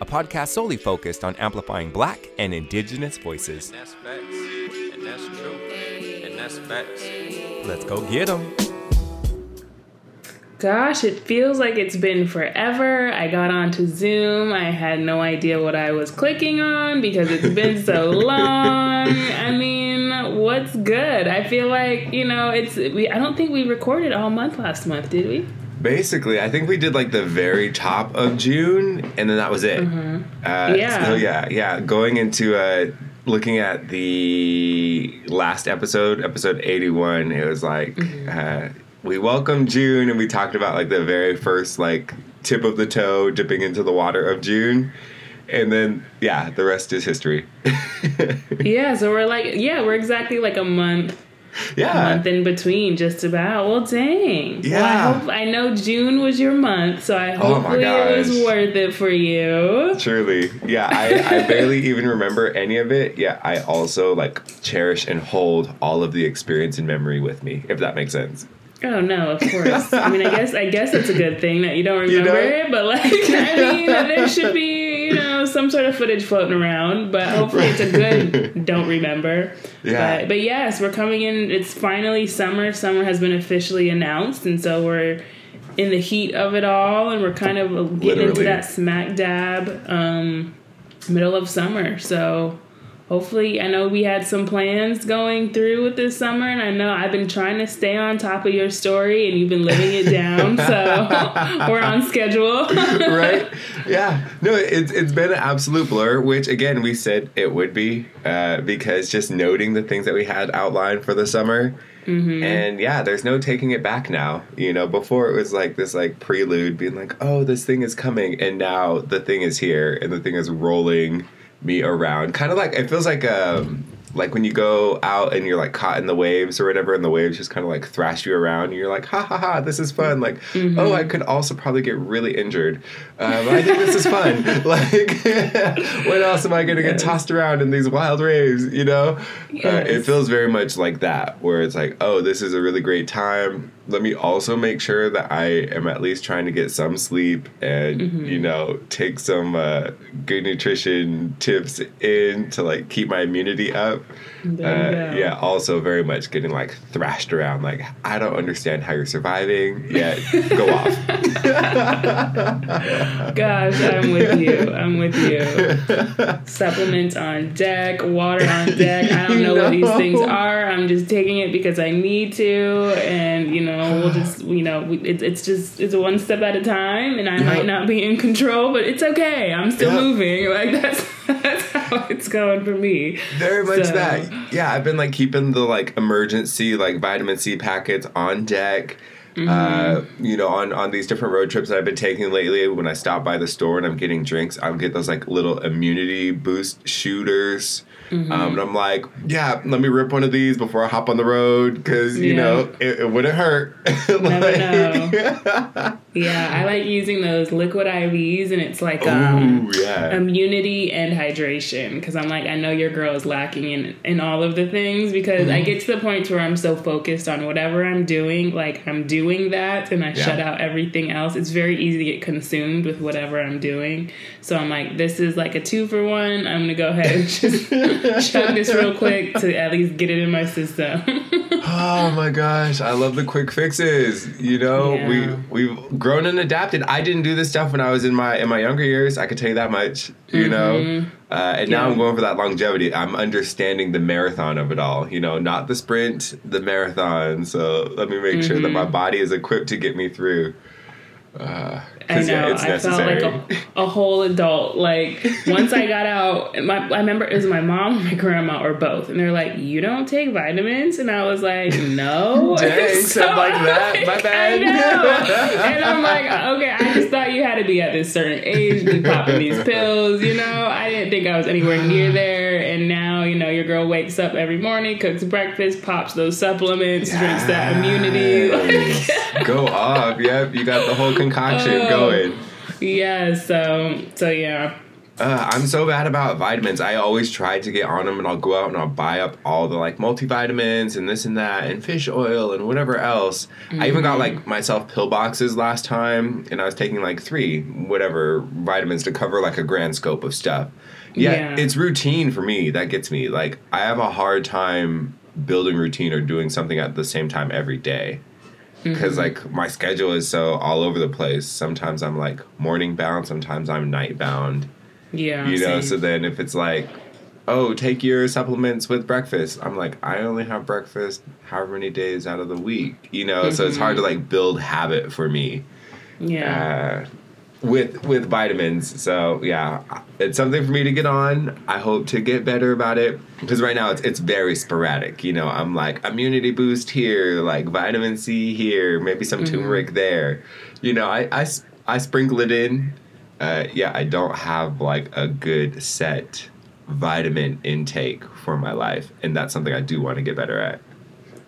a podcast solely focused on amplifying black and indigenous voices. And that's facts. And that's true. And that's facts. Let's go get them. Gosh, it feels like it's been forever. I got onto Zoom. I had no idea what I was clicking on because it's been so long. I mean, what's good? I feel like, you know, it's we I don't think we recorded all month last month, did we? Basically, I think we did like the very top of June, and then that was it. Uh, Yeah. So yeah, yeah. Going into uh, looking at the last episode, episode eighty-one, it was like uh, we welcomed June, and we talked about like the very first like tip of the toe dipping into the water of June, and then yeah, the rest is history. Yeah, so we're like yeah, we're exactly like a month yeah. month in between just about. Well, dang. Well, I, Yeah. hope, I know June was your month, so I Oh hopefully it was worth it for you. Truly. Yeah, I, I barely even remember any of it. Yeah, I also like cherish and hold all of the experience and memory with me, if that makes sense. Oh no, of course. I mean, I guess I guess it's a good thing that you don't You remember know? it, but like, I mean, there should be you know some sort of footage floating around. But hopefully, it's a good don't remember. Yeah. But, but yes, we're coming in. It's finally summer. Summer has been officially announced, and so we're in the heat of it all, and we're kind of getting into that smack dab um, middle of summer. So hopefully i know we had some plans going through with this summer and i know i've been trying to stay on top of your story and you've been living it down so we're on schedule right? Yeah. No, it's it's been an absolute blur, which again we said it would be, uh, because just noting the things that we had outlined for the summer. And yeah, there's no taking it back now. You know, before it was like this like prelude being like, oh, this thing is coming, and now the thing is here and the thing is rolling me around. Kind of like it feels like um like when you go out and you're like caught in the waves or whatever, and the waves just kind of like thrash you around, and you're like, ha ha ha, this is fun. Like, oh, I could also probably get really injured. Um, I think this is fun. like, when else am I going to get tossed around in these wild waves? You know, uh, it feels very much like that, where it's like, oh, this is a really great time. Let me also make sure that I am at least trying to get some sleep and you know take some uh, good nutrition tips in to like keep my immunity up. Uh, yeah, also very much getting like thrashed around. Like I don't understand how you're surviving. Yet go off. gosh i'm with you i'm with you supplements on deck water on deck i don't know what these things are i'm just taking it because i need to and you know we'll just you know we- it, it's just it's one step at a time and i Yeah. might not be in control but it's okay i'm still Yeah. moving like that's that's how it's going for me Very much So- that. Yeah, I've been like keeping the like emergency like vitamin C packets on deck. Mm-hmm. Uh, you know, on on these different road trips that I've been taking lately, when I stop by the store and I'm getting drinks, I'll get those like little immunity boost shooters. Mm-hmm. Um, and I'm like, yeah, let me rip one of these before I hop on the road because you Yeah. know it, it wouldn't hurt. Know. yeah i like using those liquid ivs and it's like um Ooh, yeah. immunity and hydration because I'm like I know your girl is lacking in in all of the things because I get to the point where I'm so focused on whatever I'm doing like I'm doing that and I Yeah. shut out everything else it's very easy to get consumed with whatever I'm doing so I'm like this is like a two for one I'm gonna go ahead and just chug this real quick to at least get it in my system Oh my gosh, I love the quick fixes. You know, Yeah. we we've grown and adapted. I didn't do this stuff when I was in my in my younger years. I could tell you that much. You know, uh, and now I'm going for that longevity. I'm understanding the marathon of it all. You know, not the sprint, the marathon. So let me make sure that my body is equipped to get me through. Uh, I know. yeah, I necessary. felt like a, a whole adult. Like once I got out, my, I remember it was my mom, or my grandma, or both, and they're like, "You don't take vitamins," and I was like, "No." Dang, So like that. I'm My bad. I know. and I'm like, okay, I just thought you had to be at this certain age to be popping these pills. You know, I didn't think I was anywhere near there. And now, you know, your girl wakes up every morning, cooks breakfast, pops those supplements, drinks that immunity. Yes. Go off. Yep, you got the whole concoction Oh. going. yeah. So, so yeah. Uh, I'm so bad about vitamins. I always try to get on them, and I'll go out and I'll buy up all the like multivitamins and this and that, and fish oil and whatever else. I even got like myself pill boxes last time, and I was taking like three whatever vitamins to cover like a grand scope of stuff. Yeah, Yeah. it's routine for me that gets me. Like I have a hard time building routine or doing something at the same time every day because like my schedule is so all over the place. Sometimes I'm like morning bound, sometimes I'm night bound Yeah. you know same. so then if it's like oh take your supplements with breakfast i'm like i only have breakfast however many days out of the week you know so it's hard to like build habit for me yeah. uh, with with vitamins. So yeah it's something for me to get on. I hope to get better about it because right now it's, it's very sporadic you know? I'm like immunity boost here like vitamin c here maybe some turmeric there. You know I I, I sprinkle it in. Uh, yeah i don't have like a good set vitamin intake for my life and that's something i do want to get better at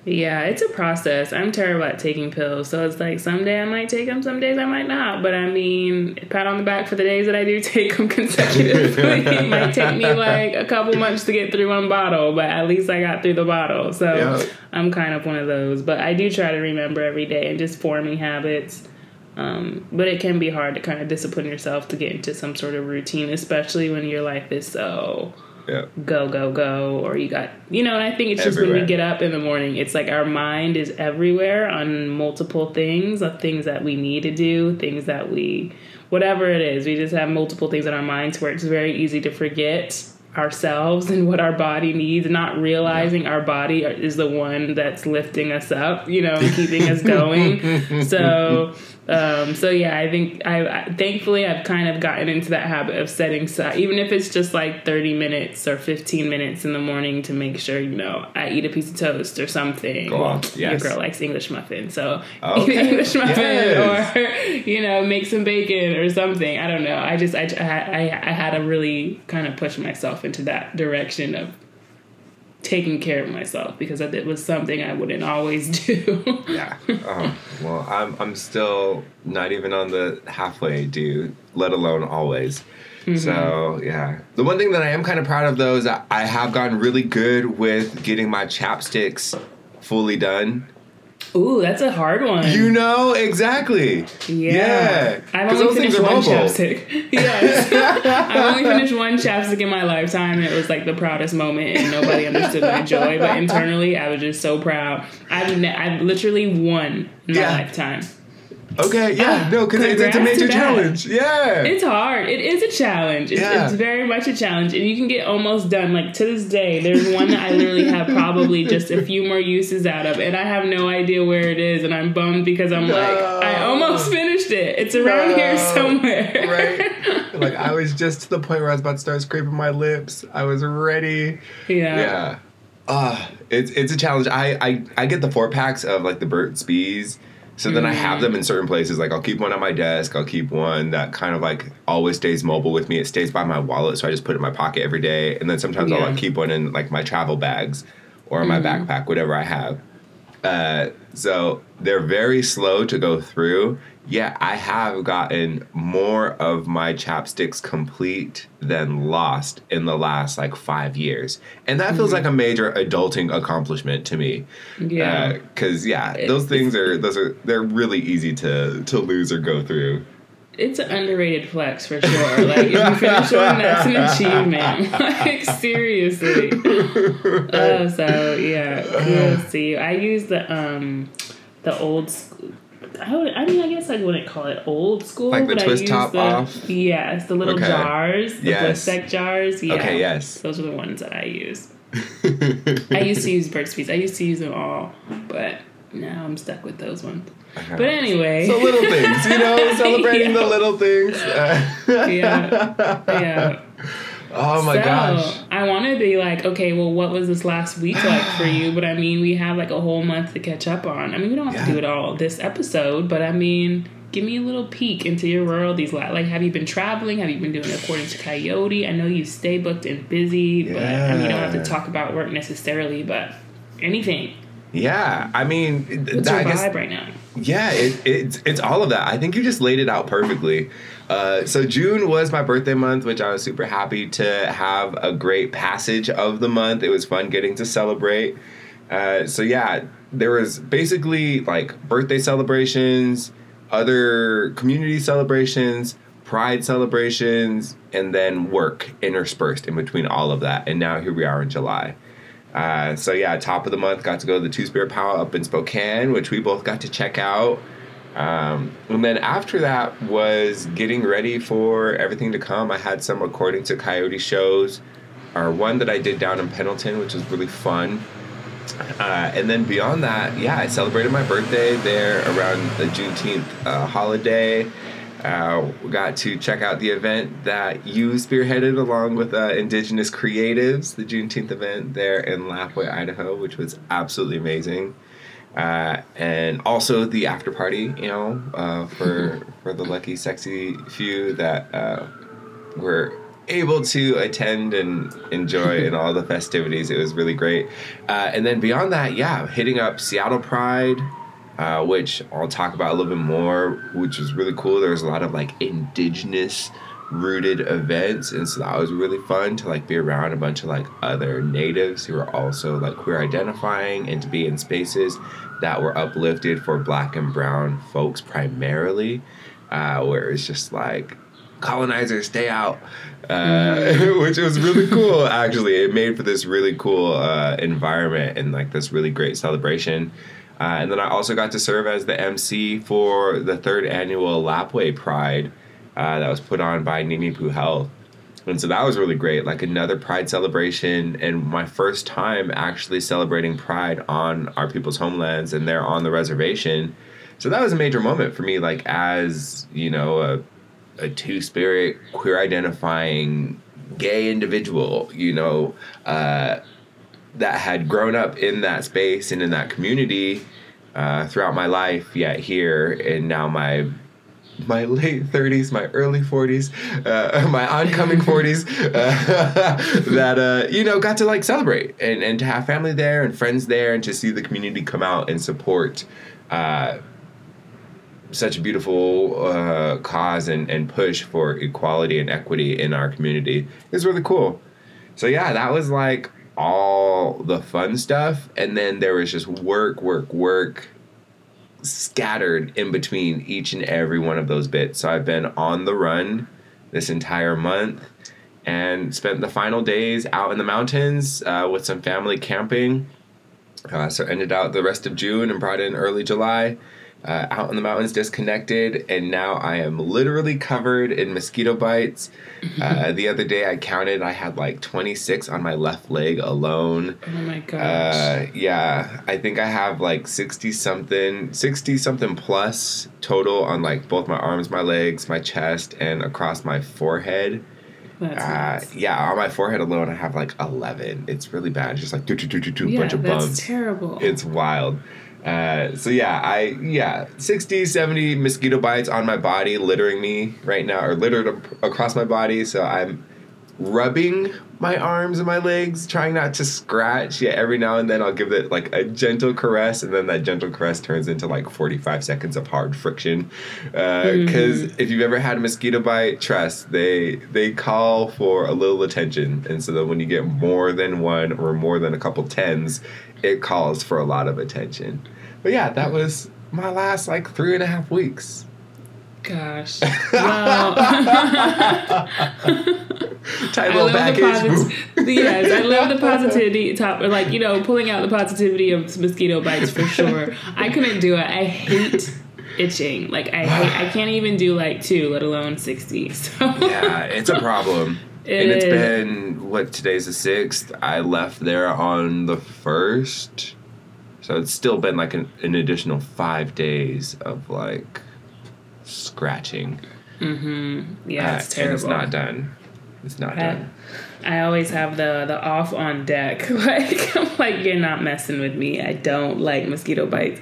Yeah, it's a process. I'm terrible at taking pills, so it's like someday I might take them, some days I might not. But I mean, pat on the back for the days that I do take them consecutively. it might take me like a couple months to get through one bottle, but at least I got through the bottle. So Yeah. I'm kind of one of those. But I do try to remember every day and just forming habits. Um, but it can be hard to kind of discipline yourself to get into some sort of routine, especially when your life is so yeah. go go go or you got you know and i think it's just when we get up in the morning it's like our mind is everywhere on multiple things of things that we need to do things that we whatever it is we just have multiple things in our minds where it's very easy to forget ourselves and what our body needs not realizing our body is the one that's lifting us up you know keeping us going. So um, so yeah, I think I, I thankfully I've kind of gotten into that habit of setting aside, even if it's just like thirty minutes or fifteen minutes in the morning to make sure you know I eat a piece of toast or something. Go on, yes. Your girl likes English muffin, so Okay, eat English muffin yes. or you know make some bacon or something. I don't know. I just I I, I had to really kind of push myself into that direction of taking care of myself because it was something I wouldn't always do. Yeah. Oh, well, I'm I'm still not even on the halfway do, let alone always. Mm-hmm. So yeah. The one thing that I am kind of proud of though is that I have gotten really good with getting my chapsticks fully done. Ooh, that's a hard one. You know exactly. Yeah. I've 'Cause only finished one mobile. chapstick. yes. I've only finished one chapstick in my lifetime it was like the proudest moment and nobody understood my joy. But internally I was just so proud. I've ne- I've literally won in my Yeah. lifetime. Okay. Yeah. Ah, no, because it's, it's a major challenge. Yeah. It's hard. It is a challenge. It's, Yeah. it's very much a challenge, and you can get almost done. Like to this day, there's one that I literally have probably just a few more uses out of, and I have no idea where it is, and I'm bummed because I'm like, I almost finished it. It's around here somewhere. right. Like I was just to the point where I was about to start scraping my lips. I was ready. yeah. Yeah. Uh, it's it's a challenge. I, I I get the four packs of like the Burt's Bees. So then I have them in mm. certain places. Like I'll keep one on my desk. I'll keep one that kind of like always stays mobile with me. It stays by my wallet, so I just put it in my pocket every day. And then sometimes I'll like keep one in like my travel bags or in my mm. backpack, whatever I have. Uh, so they're very slow to go through. Yeah, I have gotten more of my chapsticks complete than lost in the last like five years, and that feels like a major adulting accomplishment to me. Yeah. because yeah, those things are those are they're really easy to to lose or go through. It's an underrated flex for sure. Like if you finish one, that's an achievement. Like seriously. Oh, so yeah, we'll see. I use the um the old school. I, would, I mean, I guess I wouldn't call it old school, Like the but twist I use top the off? yes, the little Okay. jars, the Yes. Bliss jars. Yeah. Okay, yes. those are the ones that I use. I used to use Burt's Bees. I used to use them all, but now I'm stuck with those ones. Uh-huh. But anyway, So little things, you know, celebrating the little things. yeah, yeah. oh my so, gosh. I want to be like, okay, well, what was this last week like for you? But I mean, we have like a whole month to catch up on. I mean, we don't have to do it all this episode, but I mean, give me a little peek into your world. These la- like, have you been traveling? Have you been doing according to Coyote? I know you stay booked and busy, but I mean, you don't have to talk about work necessarily, but anything. Yeah, I mean, th- What's I your guess vibe right now? Yeah, it, it's it's all of that. I think you just laid it out perfectly. Uh, so June was my birthday month, which I was super happy to have a great passage of the month. It was fun getting to celebrate. Uh, so yeah, there was basically like birthday celebrations, other community celebrations, pride celebrations, and then work interspersed in between all of that. And now here we are in July. Uh, so yeah, top of the month, got to go to the Two Spirit Powwow up in Spokane, which we both got to check out. Um, and then after that was getting ready for everything to come. I had some according to Coyote shows, or one that I did down in Pendleton, which was really fun. Uh, and then beyond that, yeah, I celebrated my birthday there around the Juneteenth uh, holiday. Uh, got to check out the event that you spearheaded along with uh, Indigenous Creatives, the Juneteenth event there in Lapwai, Idaho, which was absolutely amazing. Uh, and also the after party, you know, uh, for for the lucky, sexy few that uh, were able to attend and enjoy and all the festivities. It was really great. Uh, and then beyond that, yeah, hitting up Seattle Pride, uh, which I'll talk about a little bit more, which was really cool. There was a lot of like indigenous rooted events and so that was really fun to like be around a bunch of like other natives who are also like queer identifying and to be in spaces that were uplifted for black and brown folks primarily uh, where it's just like colonizers stay out uh, which was really cool actually. It made for this really cool uh, environment and like this really great celebration uh, and then i also got to serve as the mc for the third annual Lapwai pride uh, that was put on by Nimiipuu Health and so that was really great like another pride celebration and my first time actually celebrating pride on our people's homelands and they're on the reservation. So that was a major moment for me like as you know a a two spirit queer identifying gay individual you know uh, that had grown up in that space and in that community uh, throughout my life yet here and now my my late 30s my early 40s uh, my oncoming 40s uh, that uh, you know got to like celebrate and, and to have family there and friends there and to see the community come out and support uh, such a beautiful uh, cause and, and push for equality and equity in our community is really cool. So yeah, that was like all the fun stuff, and then there was just work, work, work scattered in between each and every one of those bits. So I've been on the run this entire month and spent the final days out in the mountains uh, with some family camping. Uh, so ended out the rest of June and brought in early July. Uh, out in the mountains, disconnected, and now I am literally covered in mosquito bites. Uh, the other day I counted, I had like 26 on my left leg alone. Oh my gosh. Uh, yeah, I think I have like 60 something, 60 something plus total on like both my arms, my legs, my chest, and across my forehead. That's Uh, yeah, on my forehead alone, I have like 11. It's really bad. Just like do, do, do, do, do, yeah, bunch of that's bumps. terrible. It's wild. Uh, so yeah, I yeah, 60, 70 mosquito bites on my body, littering me right now, or littered ac- across my body. So I'm rubbing my arms and my legs, trying not to scratch. Yeah, every now and then I'll give it like a gentle caress, and then that gentle caress turns into like 45 seconds of hard friction. Because if you've ever had a mosquito bite, trust they they call for a little attention, and so that when you get more than one or more than a couple tens, it calls for a lot of attention. But yeah, that was my last like three and a half weeks. Gosh. Well, Tight I little love the package. positivity. yes, I love the positivity. Top, like you know, pulling out the positivity of mosquito bites for sure. I couldn't do it. I hate itching. Like I hate. I can't even do like two, let alone sixty. So yeah, it's a problem. And it's is. been what today's the sixth. I left there on the first. So it's still been like an, an additional five days of like scratching. Yeah, Uh, it's terrible. It's not done. It's not I, done. I always have the the off on deck. Like I'm like you're not messing with me. I don't like mosquito bites.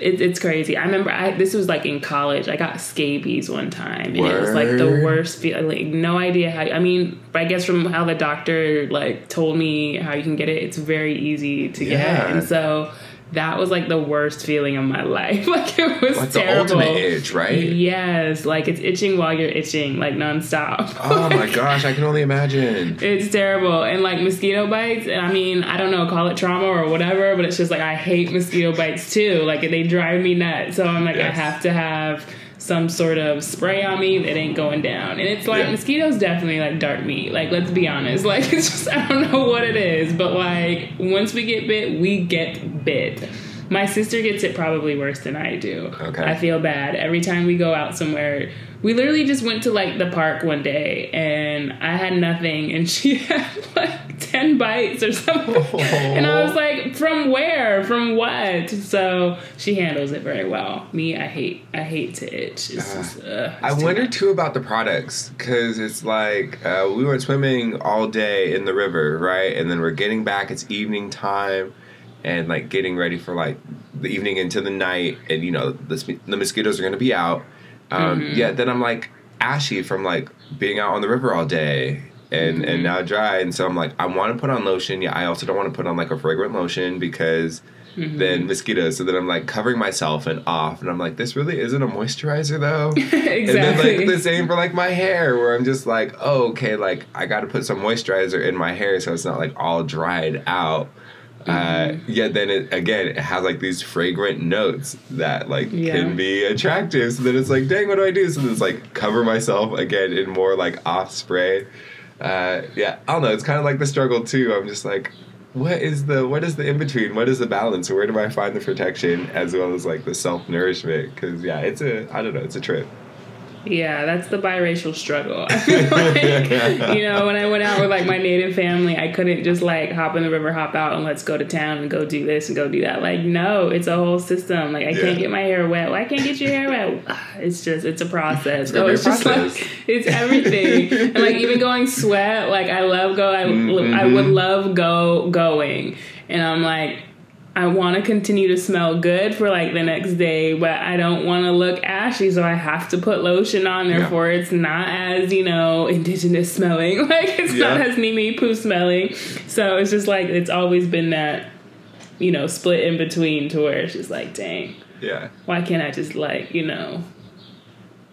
It, it's crazy. I remember I this was like in college. I got scabies one time, and it was like the worst feel. Like no idea how. I mean, I guess from how the doctor like told me how you can get it, it's very easy to get, Yeah. and so. That was like the worst feeling of my life. Like it was Like the terrible. ultimate itch, right? Yes, like it's itching while you're itching, like nonstop. Oh my gosh, I can only imagine. It's terrible. And like mosquito bites, and I mean, I don't know, call it trauma or whatever, but it's just like I hate mosquito bites too. Like they drive me nuts. So I'm like, I have to have some sort of spray on me that ain't going down. And it's like Yeah. mosquitoes definitely like dark meat. Like let's be honest. Like it's just I don't know what it is, but like once we get bit, we get bit. My sister gets it probably worse than I do. Okay. I feel bad every time we go out somewhere. We literally just went to like the park one day and I had nothing and she had like 10 bites or something. And I was like, from where? From what? So she handles it very well. Me, I hate, I hate to itch. It's just, uh, I too wonder too about the products because it's like uh, we went swimming all day in the river, right? And then we're getting back. It's evening time, and like getting ready for like the evening into the night, and you know the the mosquitoes are gonna be out. Um, Mm-hmm. Yeah, then I'm like ashy from like being out on the river all day. And, Mm-hmm. and now dry and so I'm like I want to put on lotion yeah I also don't want to put on like a fragrant lotion because Mm-hmm. then mosquitoes so then I'm like covering myself and off and I'm like this really isn't a moisturizer though exactly. and then like the same for like my hair, where I'm just like, oh, okay, like I got to put some moisturizer in my hair so it's not like all dried out. Uh, yet then it again it has like these fragrant notes that like Yeah. can be attractive. So then it's like, dang, what do I do? So then it's like cover myself again in more like off spray. Uh, yeah, I don't know. It's kind of like the struggle too. I'm just like, what is the what is the in between? What is the balance? Where do I find the protection as well as like the self nourishment? Because yeah, it's a I don't know, it's a trip. Yeah, that's the biracial struggle. I feel like, you know, when I went out with like my native family, I couldn't just like hop in the river, hop out, and let's go to town and go do this and go do that. Like, no, it's a whole system. Like, I Yeah. can't get my hair wet. Why can't get your hair wet? It's just, it's a process. gonna oh, it's just process. like, it's everything. and like even going sweat, like I love go. I, I Mm-hmm. would love go going, and I'm like. I want to continue to smell good for like the next day, but I don't want to look ashy, so I have to put lotion on. Yeah. Therefore, it's not as you know indigenous smelling. Like it's not as Nimipu smelling. So it's just like it's always been that you know split in between to where it's just like, dang, Yeah. why can't I just like you know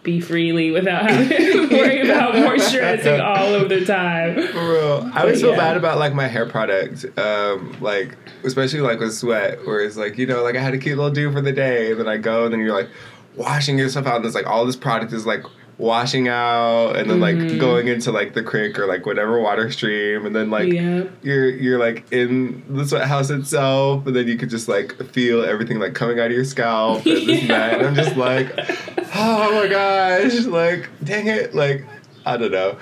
be freely without having to worry about moisturizing all of the time? For real. I always feel yeah. bad about like my hair product. Um, like especially like with sweat, where it's like, you know, like I had a cute little do for the day, and then I go and then you're like washing yourself out and it's like all this product is like washing out and then Mm-hmm. like going into like the creek or like whatever water stream and then like Yep. you're you're like in the sweat house itself and then you could just like feel everything like coming out of your scalp and this and that and I'm just like oh my gosh like dang it like I don't know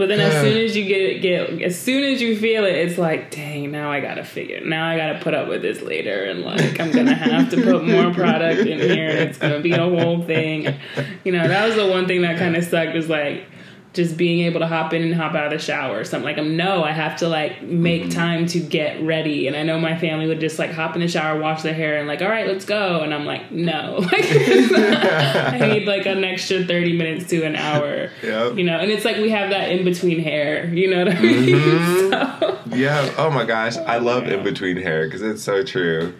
But then as soon as you get it, get as soon as you feel it, it's like, dang, now I gotta figure. Now I gotta put up with this later, and like I'm gonna have to put more product in here. and It's gonna be a whole thing. You know, that was the one thing that kind of sucked. Was like just being able to hop in and hop out of the shower or something. Like I'm no, I have to like make mm-hmm. time to get ready. And I know my family would just like hop in the shower, wash their hair, and like, all right, let's go. And I'm like, no, like I need like an extra thirty minutes to an hour. Yep. You know, and it's like we have that in between hair. You know what I mean? Mm-hmm. So, Yeah. Oh my gosh, I love in between hair because it's so true.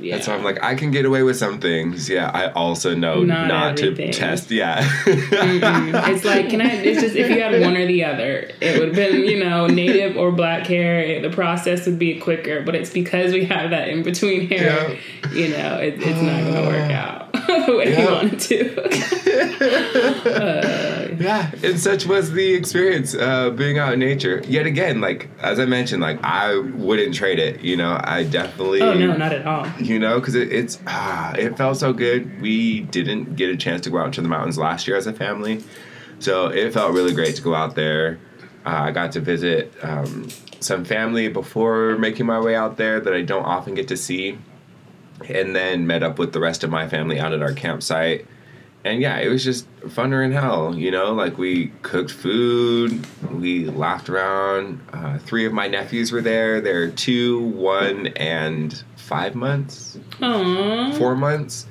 Yeah. That's why I'm like, I can get away with some things. Yeah, I also know Not not, everything. to test. Yeah. Mm-hmm. it's like, can I? It's just if you had one or the other, it would have been you know native or black hair. It, the process would be quicker, but it's because we have that in between hair. You know, it, it's not going to work out the way Yeah. want it to. yeah. And such was the experience uh, being out in nature. Yet again, like as I mentioned, like I wouldn't trade it. You know, I definitely. oh no, not at all. you know because it, it's ah, it felt so good we didn't get a chance to go out into the mountains last year as a family so it felt really great to go out there uh, i got to visit um, some family before making my way out there that i don't often get to see and then met up with the rest of my family out at our campsite. And yeah, it was just funner in hell, you know. Like we cooked food, we laughed around. Uh, three of my nephews were there. They're two, one, and five months Aww. four months.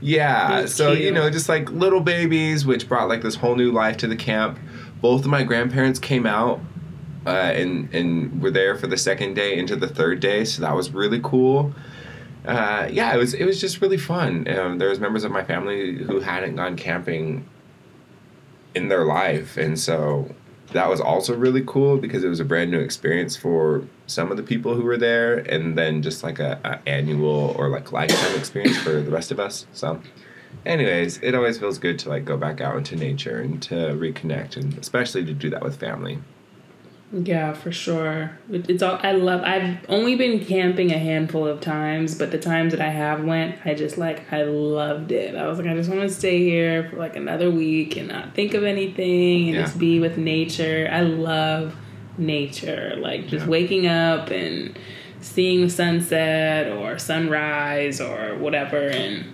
Yeah, That's so you know, just like little babies, which brought like this whole new life to the camp. Both of my grandparents came out uh, and and were there for the second day into the third day, so that was really cool. Uh, yeah, it was it was just really fun. Um, there was members of my family who hadn't gone camping in their life, and so that was also really cool because it was a brand new experience for some of the people who were there, and then just like a, a annual or like lifetime experience for the rest of us. So, anyways, it always feels good to like go back out into nature and to reconnect, and especially to do that with family. Yeah, for sure. It's all I love. I've only been camping a handful of times, but the times that I have went, I just like I loved it. I was like, I just want to stay here for like another week and not think of anything and Yeah. just be with nature. I love nature. Like just Yeah. waking up and seeing the sunset or sunrise or whatever and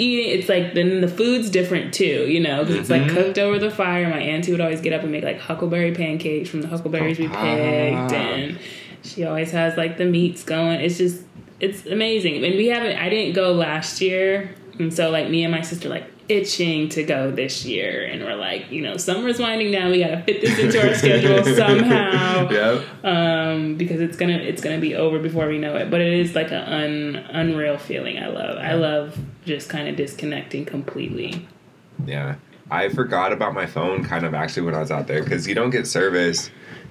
eating it's like then the food's different too you know because it's like Mhm. cooked over the fire my auntie would always get up and make like huckleberry pancakes from the huckleberries we picked Ah. and she always has like the meats going it's just it's amazing and we haven't i didn't go last year and so like me and my sister like itching to go this year and we're like you know summer's winding down we gotta fit this into our schedule somehow Yep. um, because it's gonna it's gonna be over before we know it. But it is like an un, unreal feeling. I love. I love just kind of disconnecting completely. Yeah. I forgot about my phone kind of actually when I was out there because you don't get service.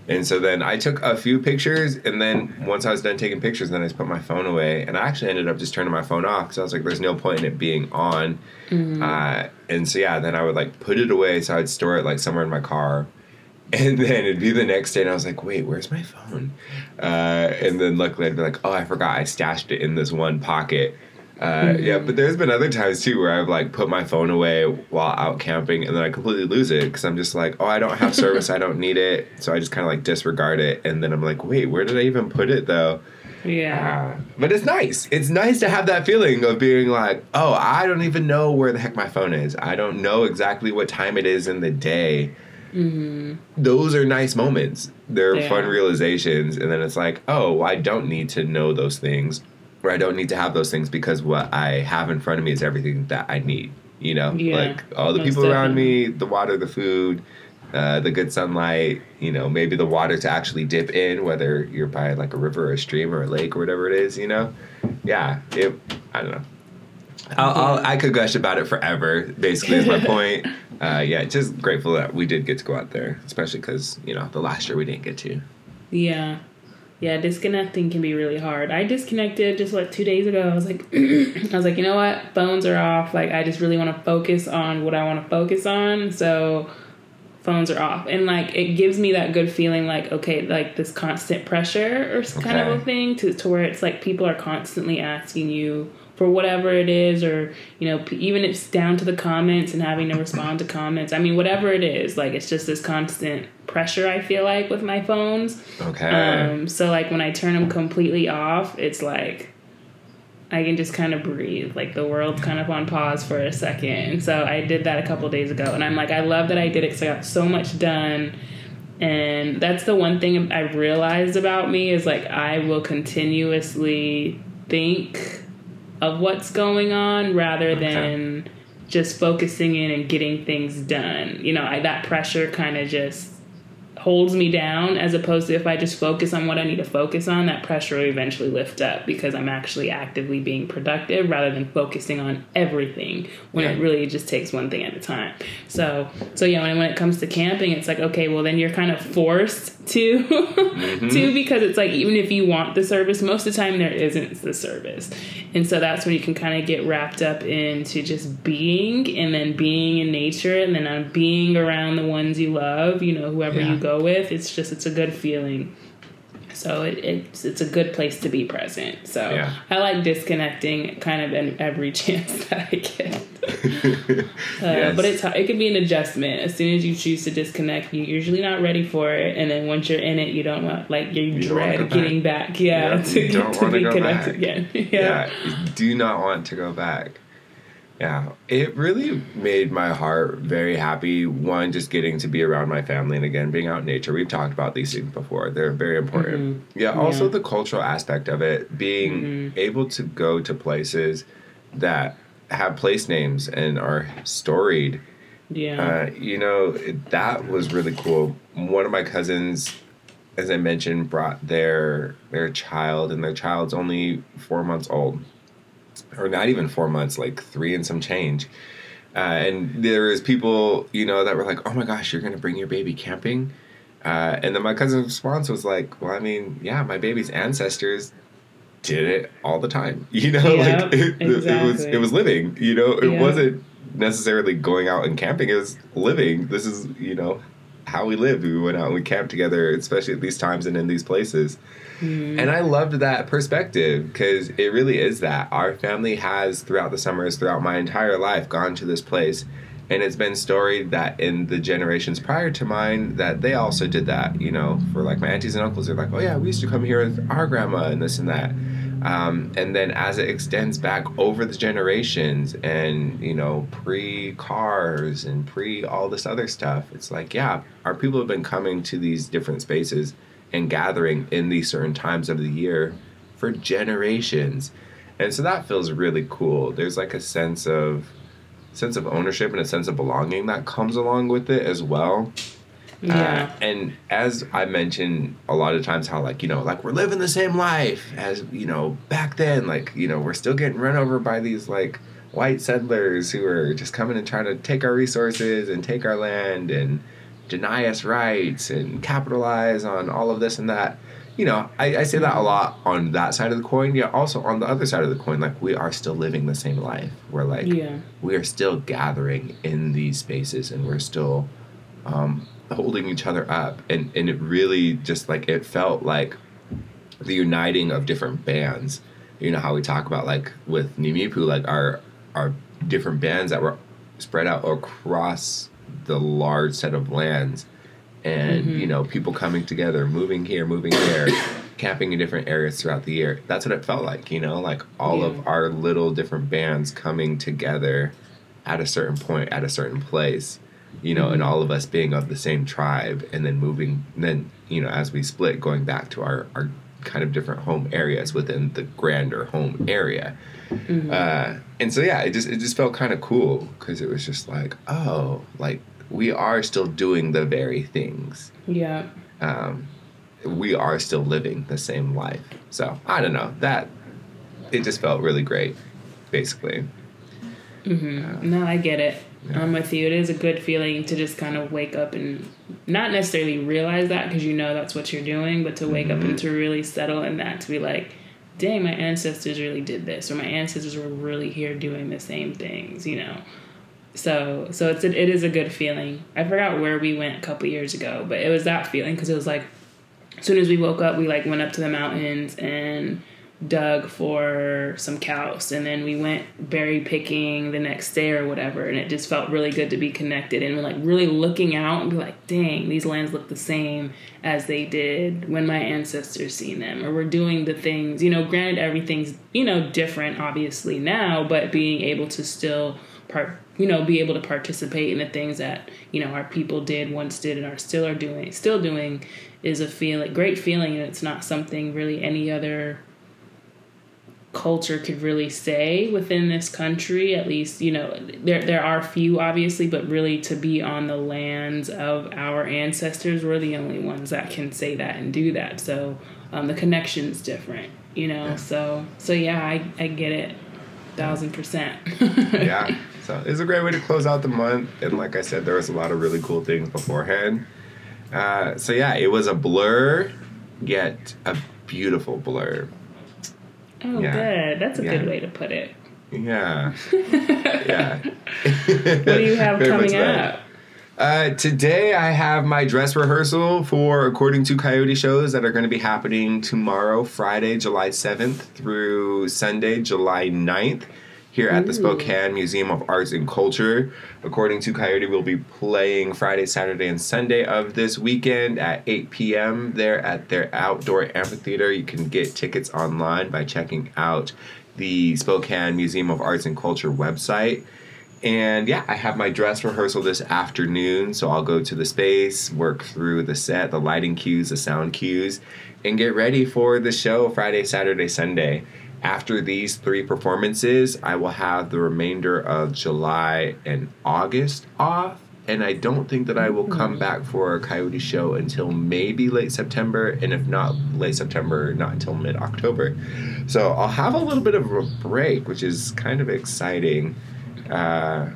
And so then I took a few pictures, and then once I was done taking pictures, then I just put my phone away. And I actually ended up just turning my phone off because I was like, there's no point in it being on. Uh, and so, yeah, then I would like put it away. So I'd store it like somewhere in my car. And then it'd be the next day, and I was like, wait, where's my phone? Uh, and then luckily I'd be like, oh, I forgot I stashed it in this one pocket. Uh, Yeah, but there's been other times too where I've like put my phone away while out camping and then I completely lose it because I'm just like, oh, I don't have service, I don't need it. So I just kind of like disregard it. And then I'm like, wait, where did I even put it though? Yeah. Uh, but it's nice. It's nice to have that feeling of being like, oh, I don't even know where the heck my phone is. I don't know exactly what time it is in the day. Those are nice moments. They're They fun realizations. And then it's like, oh, I don't need to know those things, or I don't need to have those things because what I have in front of me is everything that I need. You know, Yeah, like all the people around me, the water, the food, uh, the good sunlight, you know, maybe the water to actually dip in, whether you're by like a river or a stream or a lake or whatever it is, you know? Yeah, it, I don't know. I'll, I'll, I could gush about it forever, basically, is my point. Uh, yeah, just grateful that we did get to go out there, especially because, you know, the last year we didn't get to. Yeah. Yeah, disconnecting can be really hard. I disconnected just like two days ago. I was like, I was like, you know what? Phones are off. Like, I just really want to focus on what I want to focus on. So, phones are off, and like it gives me that good feeling, like okay, like this constant pressure or s- kind of a thing, to to where it's like people are constantly asking you for whatever it is, or you know, p- even if it's down to the comments and having to respond to comments. I mean, whatever it is, like it's just this constant pressure. I feel like with my phones. Okay. Um, so like when I turn them completely off, it's like I can just kind of breathe. Like the world's kind of on pause for a second. And so I did that a couple days ago, and I'm like, I love that I did it because I got so much done. And that's the one thing I realized about me is like I will continuously think of what's going on rather than just focusing in and getting things done. You know, I, that pressure kind of just holds me down as opposed to if I just focus on what I need to focus on, that pressure will eventually lift up because I'm actually actively being productive rather than focusing on everything when it really just takes one thing at a time. So so yeah, when, when it comes to camping, it's like, okay, well then you're kind of forced to mm-hmm. to because it's like even if you want the service, most of the time there isn't the service. And so that's when you can kind of get wrapped up into just being and then being in nature and then on being around the ones you love, you know, whoever Yeah. you go with. It's just it's a good feeling. So it, it's it's a good place to be present. So Yeah. I like disconnecting kind of in every chance that I get. Uh, Yes. But it's it can be an adjustment. As soon as you choose to disconnect, you're usually not ready for it, and then once you're in it, you don't want like you, You dread back. getting back. Yeah, Yeah, to, you don't to be connected back. again. yeah. yeah, you do not want to go back. Yeah, it really made my heart very happy. One, just getting to be around my family and again being out in nature. We've talked about these things before; they're very important. Yeah, also Yeah. the cultural aspect of it, being able to go to places that have place names and are storied. Yeah. Uh, you know, that was really cool. One of my cousins, as I mentioned, brought their their child, and their child's only four months old, or not even four months, like three and some change. Uh, and there was people, you know, that were like, "Oh my gosh, you're gonna bring your baby camping?" Uh, and then my cousin's response was like, "Well, I mean, yeah, my baby's ancestors." Did it all the time, you know. Yep, like it, it was, it was living, you know. It Yeah. wasn't necessarily going out and camping. It was living. This is, you know, how we lived. We went out and we camped together, especially at these times and in these places. Mm-hmm. And I loved that perspective because it really is that. Our family has, throughout the summers, throughout my entire life, gone to this place. And it's been storied that in the generations prior to mine, that they also did that. You know, for like my aunties and uncles, they're like, oh yeah, we used to come here with our grandma and this and that. Um, and then as it extends back over the generations and, you know, pre cars and pre all this other stuff, it's like, yeah, our people have been coming to these different spaces and gathering in these certain times of the year for generations. And so that feels really cool. There's like a sense of sense of ownership and a sense of belonging that comes along with it as well. yeah. Uh, and as I mentioned a lot of times, how like you know, like we're living the same life as you know back then. Like you know, we're still getting run over by these like white settlers who are just coming and trying to take our resources and take our land and deny us rights and capitalize on all of this and that. You know, I, I say that a lot on that side of the coin. Yeah, also on the other side of the coin, like we are still living the same life. We're like Yeah. we are still gathering in these spaces and we're still um, holding each other up and, and it really just like it felt like the uniting of different bands you know how we talk about like with Nimipu like our our different bands that were spread out across the large set of lands and mm-hmm. you know people coming together moving here moving there camping in different areas throughout the year. That's what it felt like you know like all Yeah. of our little different bands coming together at a certain point at a certain place you know and mm-hmm. all of us being of the same tribe and then moving then you know as we split going back to our our kind of different home areas within the grander home area. Uh, and so yeah it just it just felt kind of cool because it was just like oh like we are still doing the very things. Yeah. um, we are still living the same life. So i don't know that it just felt really great basically. No, I get it. Yeah. I'm with you. It is a good feeling to just kind of wake up and not necessarily realize that because you know that's what you're doing, but to wake up and mm-hmm. to really settle in that to be like, dang, my ancestors really did this, or my ancestors were really here doing the same things, you know. So, so it's a, it is a good feeling. I forgot where we went a couple years ago, but it was that feeling because it was like, as soon as we woke up, we like went up to the mountains and dug for some kouse and then we went berry picking the next day or whatever and it just felt really good to be connected and like really looking out and be like dang these lands look the same as they did when my ancestors seen them or we're doing the things you know granted everything's you know different obviously now but being able to still part you know be able to participate in the things that you know our people did once did and are still are doing still doing is a feeling great feeling and it's not something really any other culture could really say within this country at least you know there there are few obviously but really to be on the lands of our ancestors we're the only ones that can say that and do that so um, the connection's different you know so so yeah I, I get it thousand percent yeah. So it's a great way to close out the month. And like I said, there was a lot of really cool things beforehand. Uh, so yeah, it was a blur, yet a beautiful blur. Oh Yeah. good that's a Yeah. good way to put it Yeah. yeah. what do you have coming up Uh, today I have my dress rehearsal for According to Coyote shows that are going to be happening tomorrow, Friday, July 7th through Sunday, July 9th here at the mm. Spokane Museum of Arts and Culture. According to Coyote, we'll be playing Friday, Saturday, and Sunday of this weekend at 8 p.m. there at their outdoor amphitheater. You can get tickets online by checking out the Spokane Museum of Arts and Culture website. And yeah, I have my dress rehearsal this afternoon, so I'll go to the space, work through the set, the lighting cues, the sound cues, and get ready for the show Friday, Saturday, Sunday. After these three performances, I will have the remainder of July and August off. And I don't think that I will come back for a Coyote show until maybe late September, and if not late September, not until mid October. So I'll have a little bit of a break, which is kind of exciting. Uh,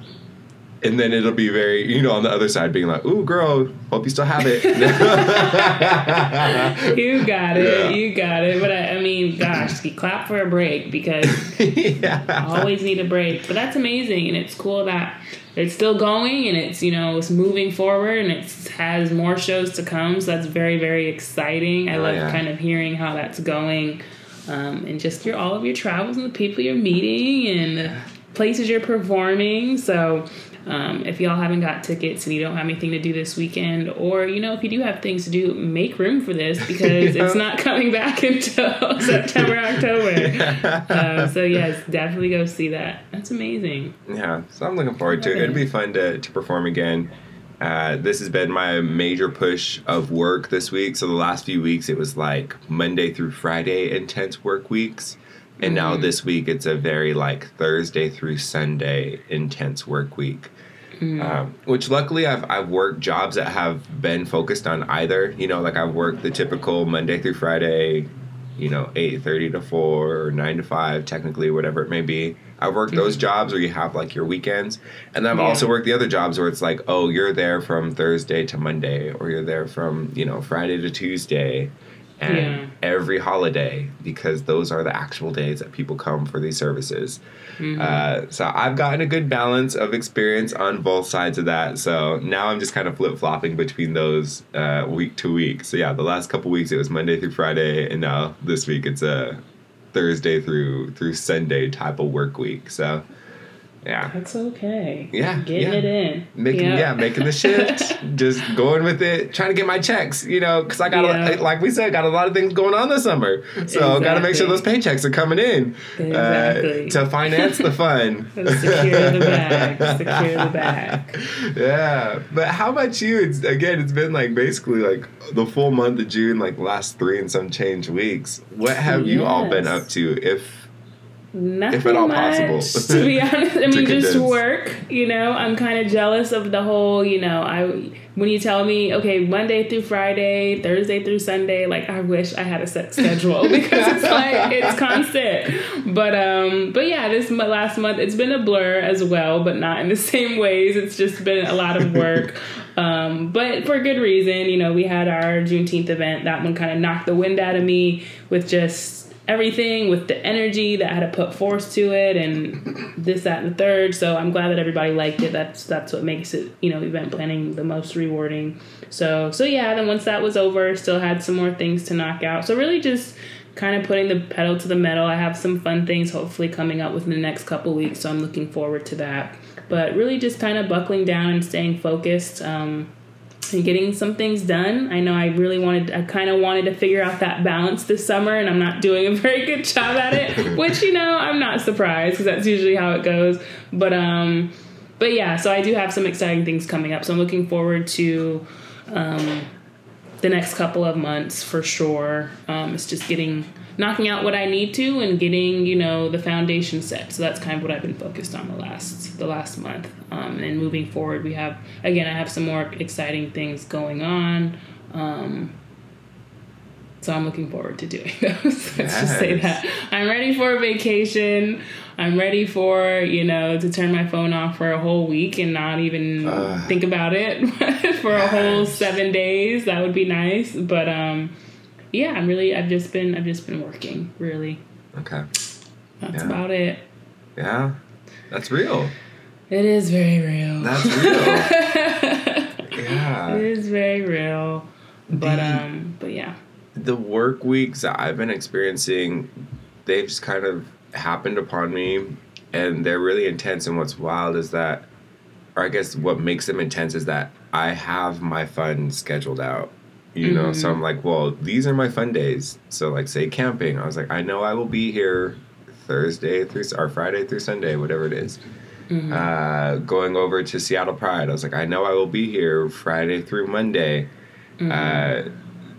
and then it'll be very, you know, on the other side being like, ooh, girl, hope you still have it. You got it. Yeah. You got it. But I, I mean, gosh, clap for a break because yeah. always need a break. But that's amazing, and it's cool that it's still going and it's you know it's moving forward and it has more shows to come. So that's very very exciting. I Oh, love yeah. kind of hearing how that's going, um, and just your all of your travels and the people you're meeting and places you're performing. So. Um, if y'all haven't got tickets and you don't have anything to do this weekend, or you know, if you do have things to do, make room for this because Yeah. it's not coming back until September, October. Uh, so yes, definitely go see that. That's amazing. Yeah, so I'm looking forward to it. It. It'll be fun to, to perform again. Uh, this has been my major push of work this week. So the last few weeks, it was like Monday through Friday intense work weeks. And now mm-hmm. this week, it's a very like Thursday through Sunday intense work week. Mm. Um, which luckily I've, I've worked jobs that have been focused on either. You know, like I've worked the typical Monday through Friday, you know, 8.30 to 4 or 9 to 5, technically, whatever it may be. I've worked those mm-hmm. jobs where you have like your weekends. And then I've Yeah. also worked the other jobs where it's like, oh, you're there from Thursday to Monday or you're there from, you know, Friday to Tuesday and Yeah. every holiday because those are the actual days that people come for these services. Mm-hmm. Uh, so I've gotten a good balance of experience on both sides of that. So now I'm just kind of flip flopping between those uh, week to week. So yeah, the last couple weeks it was Monday through Friday, and now this week it's a Thursday through through Sunday type of work week. So yeah. That's okay. Yeah, Getting yeah. it in. Making Yep. yeah, making the shift, just going with it, trying to get my checks, you know, because I got a, like we said, got a lot of things going on this summer, so got to make sure those paychecks are coming in Exactly. uh, to finance the fun. Secure the bag. Secure the bag. yeah, but how about you? It's again, it's been like basically like the full month of June, like last three and some change weeks. What have you all been up to? If Nothing all much, possible. to be honest. I mean, just condense. work. You know, I'm kind of jealous of the whole. You know, I when you tell me, okay, Monday through Friday, Thursday through Sunday, like I wish I had a set schedule because it's like it's constant. But um, but yeah, this last month it's been a blur as well, but not in the same ways. It's just been a lot of work. Um, but for good reason, you know, we had our Juneteenth event. That one kind of knocked the wind out of me with just everything with the energy that I had to put force to it and this, that, and the third. So I'm glad that everybody liked it. That's that's what makes it, you know, event planning the most rewarding. So so yeah, then once that was over, still had some more things to knock out. So really just kind of putting the pedal to the metal. I have some fun things hopefully coming up within the next couple weeks, so I'm looking forward to that. But really just kind of buckling down and staying focused. Um, and getting some things done. I know I really wanted, I kind of wanted to figure out that balance this summer, and I'm not doing a very good job at it. which you know, I'm not surprised because that's usually how it goes. But um, but yeah, so I do have some exciting things coming up. So I'm looking forward to um, the next couple of months for sure. Um, it's just getting knocking out what I need to and getting you know the foundation set. So that's kind of what I've been focused on the last the last month. Um, and moving forward, we have again I have some more exciting things going on. Um, so I'm looking forward to doing those. Let's just say that I'm ready for a vacation. I'm ready for you know to turn my phone off for a whole week and not even Ugh. think about it for a whole seven days. That would be nice. But um, yeah, I'm really I've just been I've just been working really. okay, That's Yeah. about it. yeah, that's real. It is very real. That's real. Yeah. it is very real. But um, but yeah. the work weeks that I've been experiencing, they've just kind of happened upon me and they're really intense. And what's wild is that, or I guess what makes them intense is that I have my fun scheduled out. You know, so I'm like, well, these are my fun days. So, like, say camping, I was like, I know I will be here Thursday through or Friday through Sunday, whatever it is. Uh, going over to Seattle Pride, I was like, I know I will be here Friday through Monday. Uh,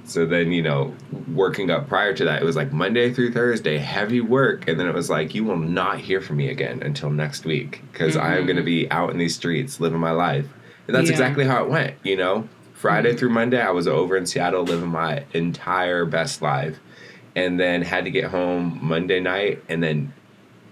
so then, you know, working up prior to that, it was like Monday through Thursday, heavy work. And then it was like, you will not hear from me again until next week because I am going to be out in these streets living my life. And that's Yeah. exactly how it went, you know? Friday mm-hmm. through Monday, I was over in Seattle living my entire best life. And then had to get home Monday night and then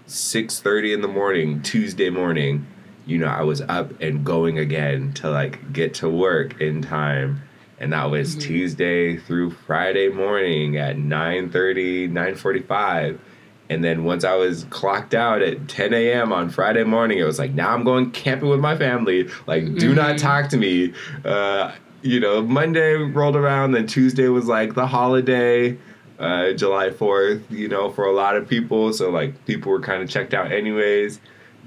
6.30 in the morning, Tuesday morning, you know, I was up and going again to like get to work in time. And that was mm-hmm. Tuesday through Friday morning at 9.30, 9.45. And then once I was clocked out at 10 a.m. on Friday morning, it was like, now I'm going camping with my family. Like, do not mm-hmm. talk to me. Uh, you know, Monday rolled around, then Tuesday was like the holiday, uh, July 4th, you know, for a lot of people. So, like, people were kind of checked out anyways.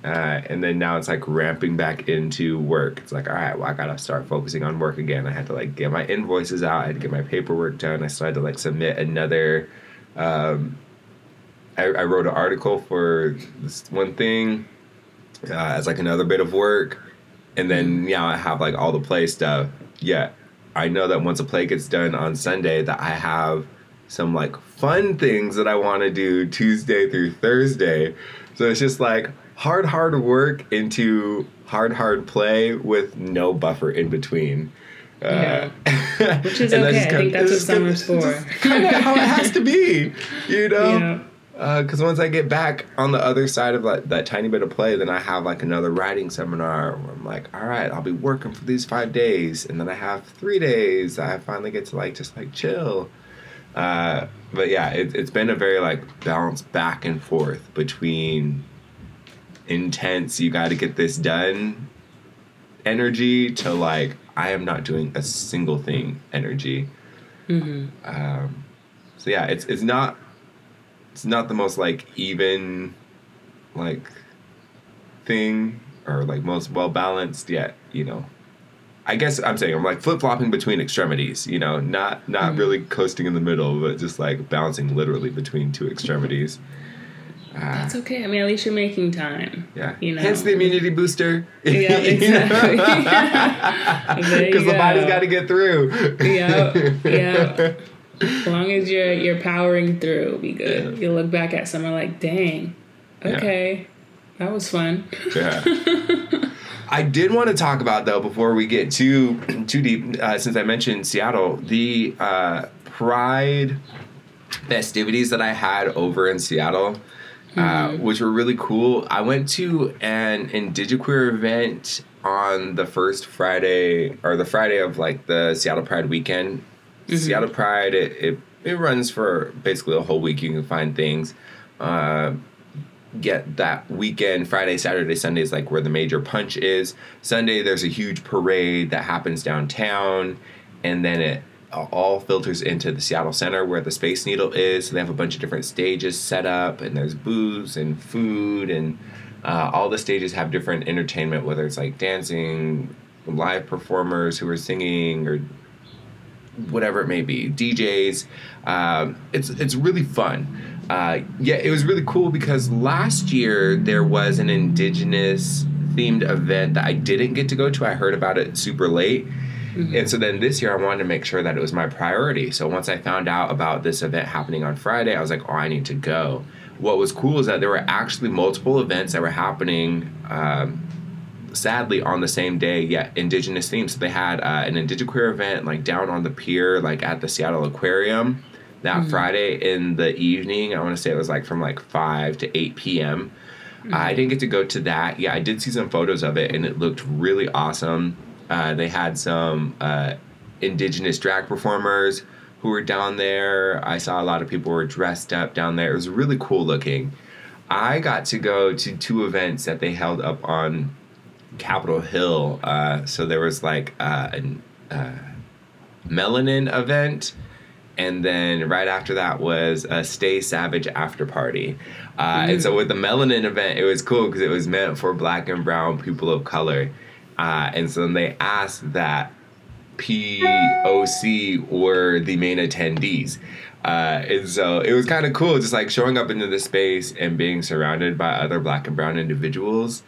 Uh, and then now it's like ramping back into work. It's like, all right, well, I gotta start focusing on work again. I had to like get my invoices out. I had to get my paperwork done. I still had to like submit another. Um, I, I wrote an article for this one thing uh, as like another bit of work, and then yeah, I have like all the play stuff. Yeah, I know that once a play gets done on Sunday, that I have some like fun things that I want to do Tuesday through Thursday. So it's just like hard, hard work into hard, hard play with no buffer in between. Uh, Which is okay. I think that's what summer's for. Kinda how it has to be, you know Yeah. Because once I get back on the other side of like that tiny bit of play, then I have like another writing seminar where I'm like, all right, I'll be working for these five days, and then I have three days. I finally get to like just like chill. Uh, but yeah, it, it's been a very like balance back and forth between intense, you got to get this done energy to like I am not doing a single thing energy. Um, so yeah, it's it's not it's not the most like even like thing or like most well balanced yet you know i guess i'm saying i'm like flip-flopping between extremities you know not not mm-hmm. really coasting in the middle but just like bouncing literally between two extremities That's ah. okay. I mean, at least you're making time. yeah You know. hence the immunity booster Yeah, exactly. Because the body's got to get through Yeah, yeah. As long as you're you're powering through, be good. You'll look back at summer like, dang, Yeah. okay, that was fun. Yeah. I did want to talk about though before we get too too deep, uh, since I mentioned Seattle, the uh, Pride festivities that I had over in Seattle, uh, which were really cool. I went to an Indigiqueer event on the first Friday or the Friday of like the Seattle Pride weekend. Seattle Pride it, it it runs for basically a whole week. You can find things. Uh, get that weekend friday saturday sunday is like where the major punch is sunday there's a huge parade that happens downtown and then it all filters into the seattle center where the space needle is so they have a bunch of different stages set up and there's booths and food and uh, all the stages have different entertainment whether it's like dancing live performers who are singing or whatever it may be, DJs. Um, it's it's really fun. Uh, yeah, it was really cool because last year there was an indigenous themed event that I didn't get to go to. I heard about it super late. And so then this year I wanted to make sure that it was my priority. So once I found out about this event happening on Friday, I was like, oh, I need to go. What was cool is that there were actually multiple events that were happening um, sadly on the same day yet indigenous themes. So they had uh, an indigiqueer event like down on the pier like at the seattle aquarium that friday in the evening. I want to say it was like from like 5 to 8 p.m i didn't get to go to that. Yeah i did see some photos of it and it looked really awesome. Uh, they had some uh, indigenous drag performers who were down there. I saw a lot of people were dressed up down there. It was really cool looking. I got to go to two events that they held up on Capitol Hill. Uh, so there was like uh, uh, melanin event. And then right after that was a Stay Savage after party. Uh, And so with the melanin event, it was cool because it was meant for black and brown people of color. Uh, and so then they asked that POC were the main attendees. Uh, and so it was kind of cool just like showing up into the space and being surrounded by other black and brown individuals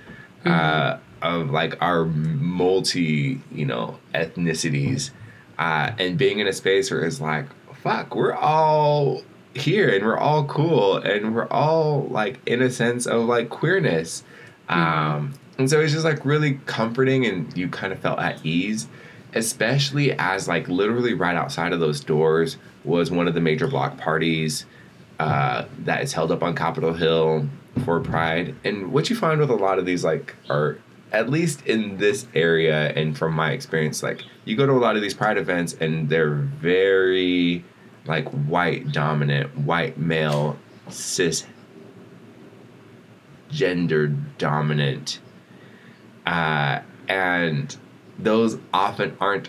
uh, of like our multi, you know, ethnicities. Uh, and being in a space where it's like, fuck, we're all here and we're all cool and we're all like in a sense of like queerness. Um, and so it's just like really comforting and you kind of felt at ease, especially as like literally right outside of those doors was one of the major block parties uh, that is held up on Capitol Hill for Pride. And what you find with a lot of these like are at least in this area and from my experience, like you go to a lot of these Pride events and they're very like white dominant, white male, cis gender dominant. Uh, and those often aren't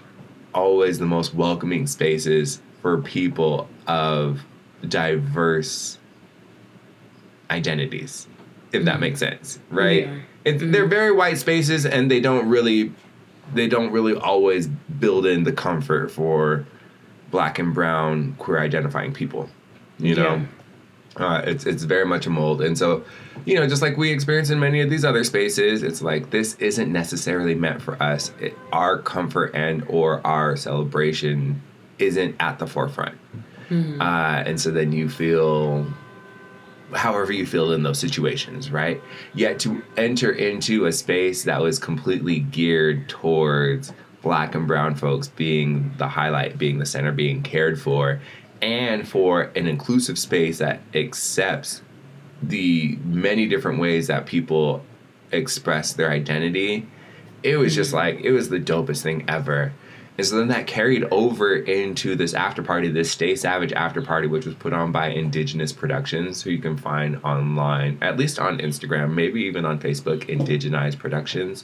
always the most welcoming spaces for people of diverse identities, if that makes sense, right? Yeah. It, They're very white spaces, and they don't really, they don't really always build in the comfort for black and brown queer identifying people. You know, uh, it's it's very much a mold, and so, you know, just like we experience in many of these other spaces, it's like this isn't necessarily meant for us. It, our comfort and or our celebration isn't at the forefront, uh, and so then you feel however you feel in those situations, right? Yet to enter into a space that was completely geared towards black and brown folks being the highlight, being the center, being cared for, and for an inclusive space that accepts the many different ways that people express their identity. It was just mm-hmm. like it was the dopest thing ever. And so then that carried over into this after party, this Stay Savage after party, which was put on by Indigenous Productions, who you can find online, at least on Instagram, maybe even on Facebook, Indigenized Productions.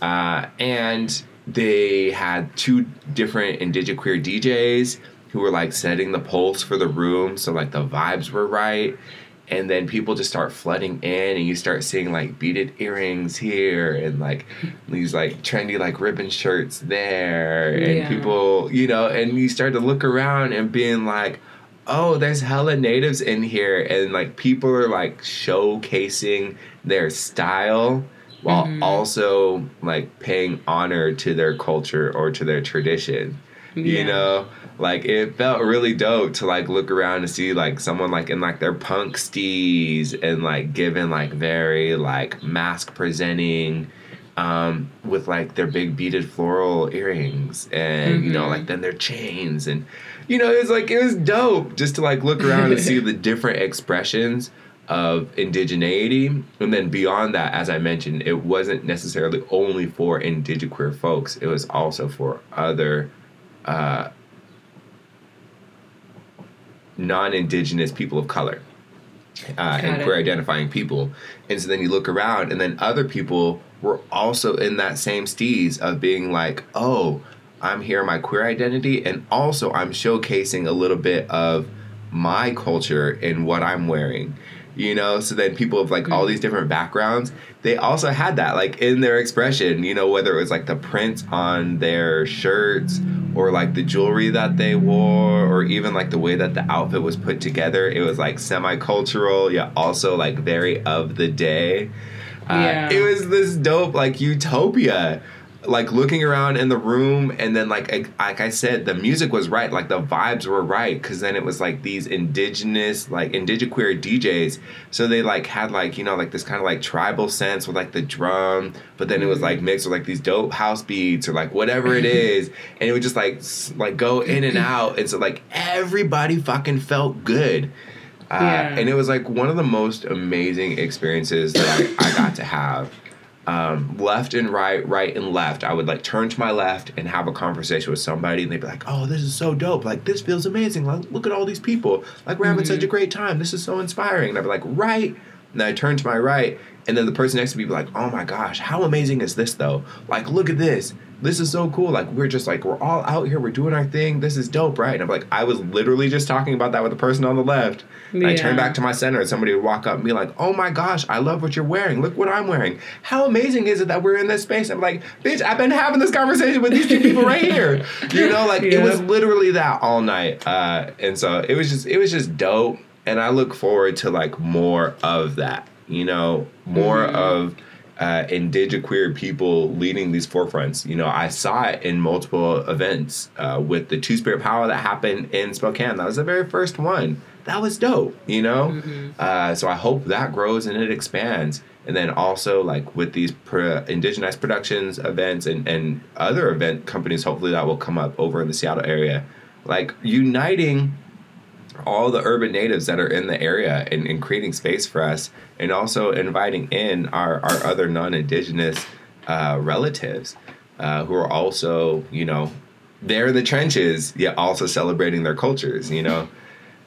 Uh, and they had two different indigiqueer DJs who were like setting the pulse for the room, so like the vibes were right. And then people just start flooding in, and you start seeing like beaded earrings here, and like these like trendy like ribbon shirts there, and Yeah. people, you know, and you start to look around and being like, oh, there's hella natives in here, and like people are like showcasing their style while mm-hmm. also like paying honor to their culture or to their tradition. You know, like it felt really dope to like look around and see like someone like in like their punk stees and like given like very like mask presenting um with like their big beaded floral earrings and you know like then their chains and you know it was like it was dope just to like look around and see the different expressions of indigeneity. And then beyond that as i mentioned it wasn't necessarily only for indigiqueer folks. It was also for other uh, non-indigenous people of color uh, and queer identifying people. And so then you look around and then other people were also in that same steez of being like oh i'm here my queer identity and also i'm showcasing a little bit of my culture in what i'm wearing you know so then people of like all these different backgrounds they also had that like in their expression you know whether it was like the print on their shirts or like the jewelry that they wore or even like the way that the outfit was put together it was like semi-cultural yet also like very of the day uh, Yeah. it was this dope like utopia like looking around in the room and then like like I said the music was right like the vibes were right because then it was like these indigenous like indigiqueer DJs so they like had like you know like this kind of like tribal sense with like the drum but then it was like mm-hmm. mixed with like these dope house beats or like whatever it mm-hmm. is. And it would just like like go in and mm-hmm. out and so like everybody fucking felt good. Uh, Yeah. and it was like one of the most amazing experiences that I, I got to have um, left and right, right and left. I would like turn to my left and have a conversation with somebody, and they'd be like, "Oh, this is so dope! Like this feels amazing! Like look at all these people! Like we're having such a great time! This is so inspiring!" And I'd be like, "Right, and then I turn to my right, and then the person next to me be like, "Oh my gosh, how amazing is this though? Like, look at this. This is so cool. Like, we're just like we're all out here. We're doing our thing. This is dope, right?" And I'm like, I was literally just talking about that with the person on the left. And I turn back to my center, and somebody would walk up and be like, "Oh my gosh, I love what you're wearing. Look what I'm wearing. How amazing is it that we're in this space?" I'm like, "Bitch, I've been having this conversation with these two people right here. You know, like it was literally that all night. Uh, and so it was just it was just dope. And I look forward to like more of that. You know, more of uh, indigiqueer people leading these forefronts. You know, I saw it in multiple events uh, with the Two Spirit Power that happened in Spokane. That was the very first one. That was dope. You know, uh, so I hope that grows and it expands. And then also like with these pro- indigenous productions events and, and other event companies, hopefully that will come up over in the Seattle area, like uniting all the urban natives that are in the area and, and creating space for us and also inviting in our, our other non-indigenous uh, relatives uh, who are also you know they're in the trenches yet also celebrating their cultures you know?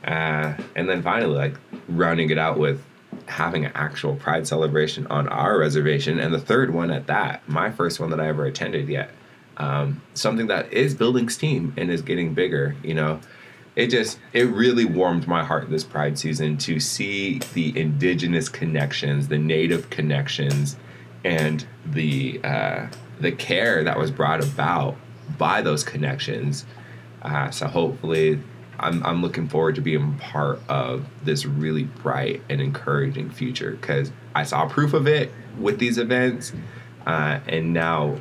Uh, and then finally like rounding it out with having an actual pride celebration on our reservation. And the third one at that my first one that i ever attended yet um, something that is building steam and is getting bigger you know it just it really warmed my heart this pride season to see the indigenous connections the native connections and the uh, the care that was brought about by those connections. Uh, so hopefully I'm, I'm looking forward to being part of this really bright and encouraging future because I saw proof of it with these events uh, and now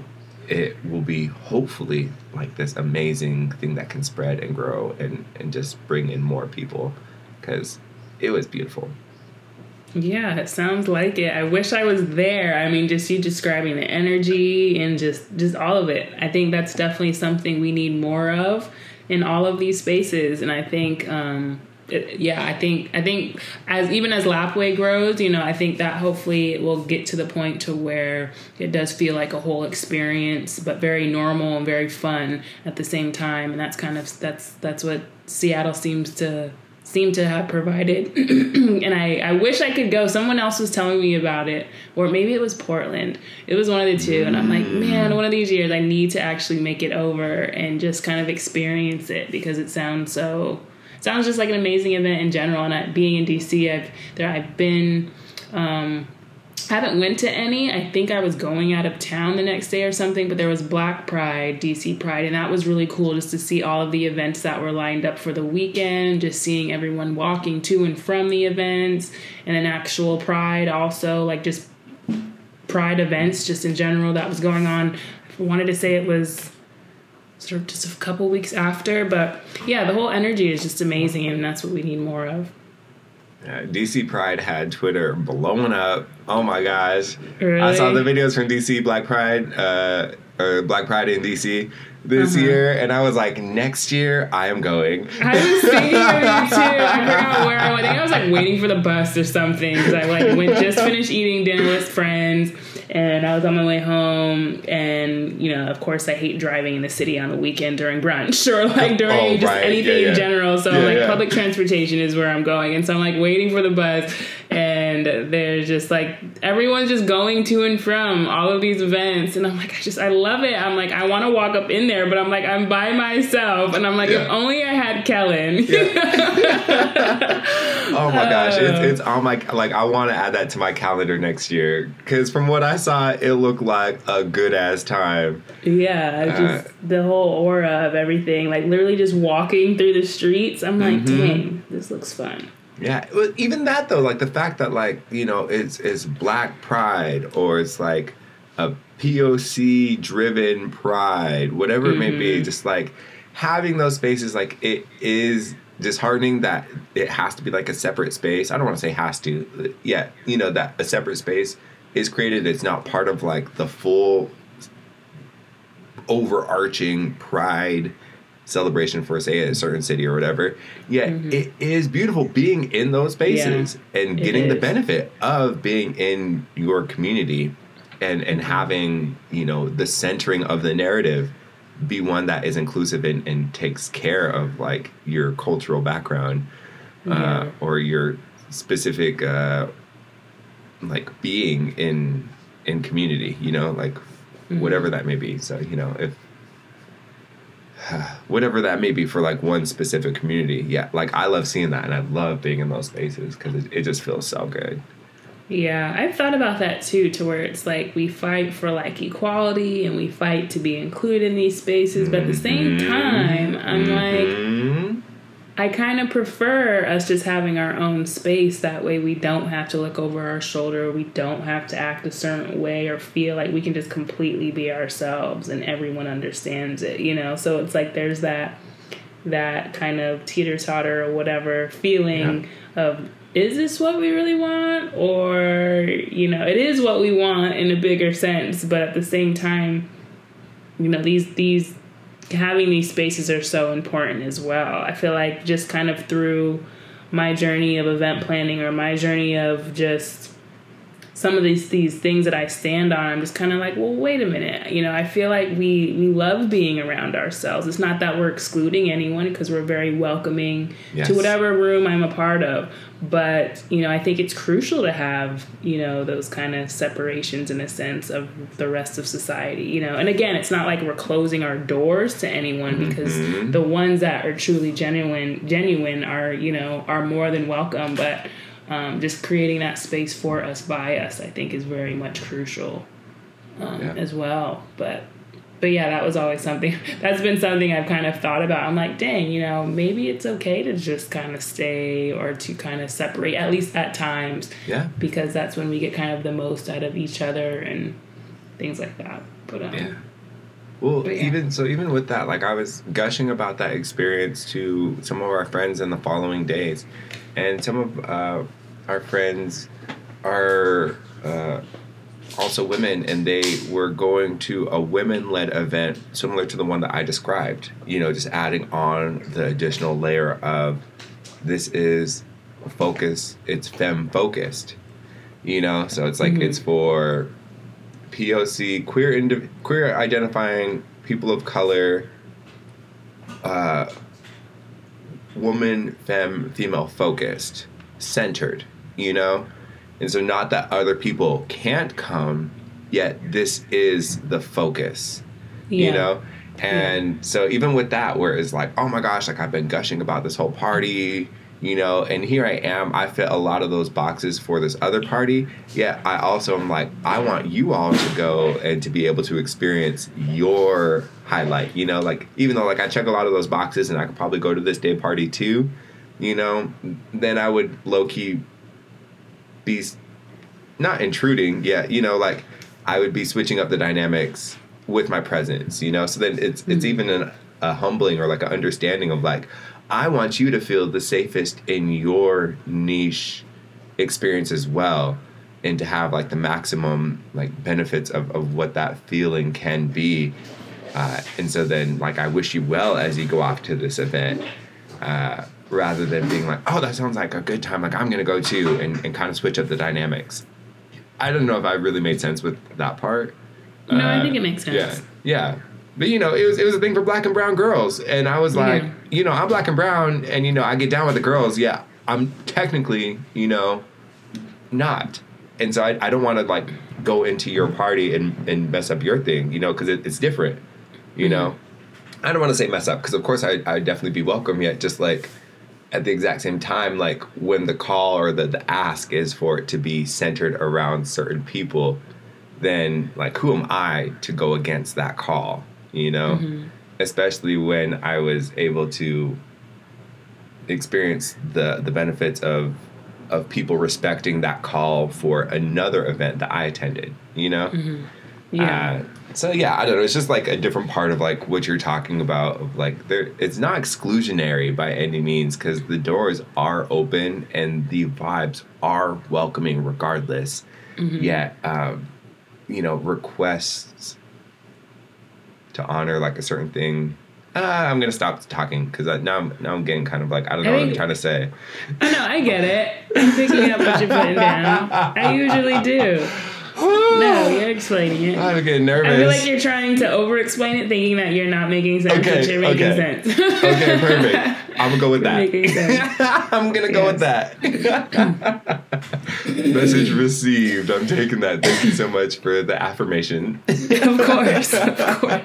it will be hopefully like this amazing thing that can spread and grow and, and just bring in more people because it was beautiful. Yeah, it sounds like it. I wish I was there. I mean, just you describing the energy and just just all of it. I think that's definitely something we need more of in all of these spaces. And I think, um, it, yeah, I think I think as even as Lapwai grows, you know, I think that hopefully it will get to the point to where it does feel like a whole experience, but very normal and very fun at the same time. And that's kind of that's that's what Seattle seems to seem to have provided. And I, I wish i could go. Someone else was telling me about it or maybe it was portland. It was one of the two. And i'm like man one of these years i need to actually make it over and just kind of experience it because it sounds so sounds just like an amazing event in general and I, being in dc i've there i've been um I haven't went to any. I think I was going out of town the next day or something, but there was Black Pride, DC Pride, and that was really cool just to see all of the events that were lined up for the weekend, just seeing everyone walking to and from the events, and an actual Pride also, like just Pride events just in general that was going on. I wanted to say it was sort of just a couple weeks after, but yeah, the whole energy is just amazing, and that's what we need more of. Uh, DC Pride had Twitter blowing up. Oh my gosh. I saw the videos from DC Black Pride, uh, or Black Pride in DC this Uh-huh. year, and I was like, next year I am going. I was thinking of you too. I forgot where I went. I think I was like waiting for the bus or something because I like went just finished eating dinner with friends, and I was on my way home. And you know, of course, I hate driving in the city on the weekend during brunch or like during Oh, just right. anything Yeah, yeah. in general. So Yeah, like public transportation is where I'm going, and so I'm like waiting for the bus, and they're just like everyone's just going to and from all of these events, and I'm like, I just I love it. I'm like, I want to walk up in there, but I'm like, I'm by myself, and I'm like, Yeah. if only I had Kellen. Oh my gosh, it's, it's on my like. I want to add that to my calendar next year because from what I saw, it looked like a good ass time. Yeah, just the whole aura of everything. Like literally just walking through the streets. I'm like, Mm-hmm. dang, this looks fun. Yeah, well, even that though, like the fact that like you know it's it's Black Pride or it's like a POC driven Pride, whatever it may be, mm-hmm. just like having those spaces, like it is disheartening that it has to be like a separate space. I don't want to say has to, yeah, you know that a separate space is created. It's not part of like the full overarching Pride celebration for say a certain city or whatever. Yet it is beautiful being in those spaces and getting the benefit of being in your community and and having you know the centering of the narrative be one that is inclusive and, and takes care of like your cultural background uh, Yeah. or your specific uh, like being in in community you know like Mm-hmm. whatever that may be. So you know if whatever that may be for like one specific community. Yeah like i love seeing that and i love being in those spaces because it, it just feels so good. Yeah, I've thought about that too, to where it's like we fight for like equality and we fight to be included in these spaces, but at the same time, I'm like, Mhm. I kind of prefer us just having our own space. That way, we don't have to look over our shoulder. We don't have to act a certain way or feel like we can just completely be ourselves and everyone understands it, you know? So it's like there's that that kind of teeter totter or whatever feeling of is this what we really want or you know it is what we want in a bigger sense but at the same time you know these these having these spaces are so important as well. I feel like just kind of through my journey of event planning or my journey of just some of these these things that I stand on, I'm just kind of like, well, wait a minute. You know, I feel like we we love being around ourselves. It's not that we're excluding anyone because we're very welcoming Yes. to whatever room I'm a part of. But you know, I think it's crucial to have you know those kind of separations in a sense of the rest of society. You know, and again, it's not like we're closing our doors to anyone mm-hmm. because the ones that are truly genuine genuine are you know are more than welcome. But um, just creating that space for us by us, I think, is very much crucial um, Yeah. as well. But but yeah, that was always something that's been something I've kind of thought about. I'm like, dang, you know, maybe it's okay to just kind of stay or to kind of separate at least at times yeah because that's when we get kind of the most out of each other and things like that. But um, Yeah. Well, yeah. even so, even with that, like I was gushing about that experience to some of our friends in the following days, and some of uh, our friends are uh, also women, and they were going to a women-led event similar to the one that I described. You know, just adding on the additional layer of this is focus. It's fem focused. You know, so it's like it's for POC, queer indiv- queer identifying people of color, uh, woman, femme, female focused, centered, you know? And so, not that other people can't come, yet this is the focus, yeah. you know? And so, even with that, where it's like, oh my gosh, like I've been gushing about this whole party, you know, and here I am, I fit a lot of those boxes for this other party. Yet, I also am like, I want you all to go and to be able to experience your highlight, you know, like even though like I check a lot of those boxes and I could probably go to this day party too, you know, then I would low key be not intruding yet you know like i would be switching up the dynamics with my presence you know? So then it's it's mm. even an, a humbling or like an understanding of like i want you to feel the safest in your niche experience as well and to have like the maximum like benefits of, of what that feeling can be uh, and so then like i wish you well as you go off to this event uh, rather than being like, oh, that sounds like a good time, like I'm gonna go too, and, and kind of switch up the dynamics. I don't know if I really made sense with that part. No, I Uh, think it makes sense. Yeah, yeah. But you know, it was it was a thing for black and brown girls, and I was like, Yeah. you know, I'm black and brown, and you know, I get down with the girls. Yeah, I'm technically, you know, not, and so I, I don't want to like go into your party and and mess up your thing, you know, because it, it's different, you know. Mm-hmm. I don't want to say mess up because of course I I would definitely be welcome yet just like at the exact same time like when the call or the, the ask is for it to be centered around certain people then like who am I to go against that call you know especially when I was able to experience the the benefits of of people respecting that call for another event that I attended you know Yeah. uh, so yeah, I don't know. It's just like a different part of like what you're talking about. Of like there, it's not exclusionary by any means because the doors are open and the vibes are welcoming regardless. Yet, um, you know, requests to honor like a certain thing. Uh, I'm gonna stop talking because now I'm now I'm getting kind of like I don't know I what I'm trying to say. I know, I get it. I'm picking up what you're putting down. I usually do. No, you're explaining it. I'm getting nervous. I feel like you're trying to over explain it, thinking that you're not making sense, Okay, but you're making okay. sense. okay, perfect. I'm gonna go with that. I'm gonna go with that. Message received. I'm taking that. Thank you so much for the affirmation. of course, of course.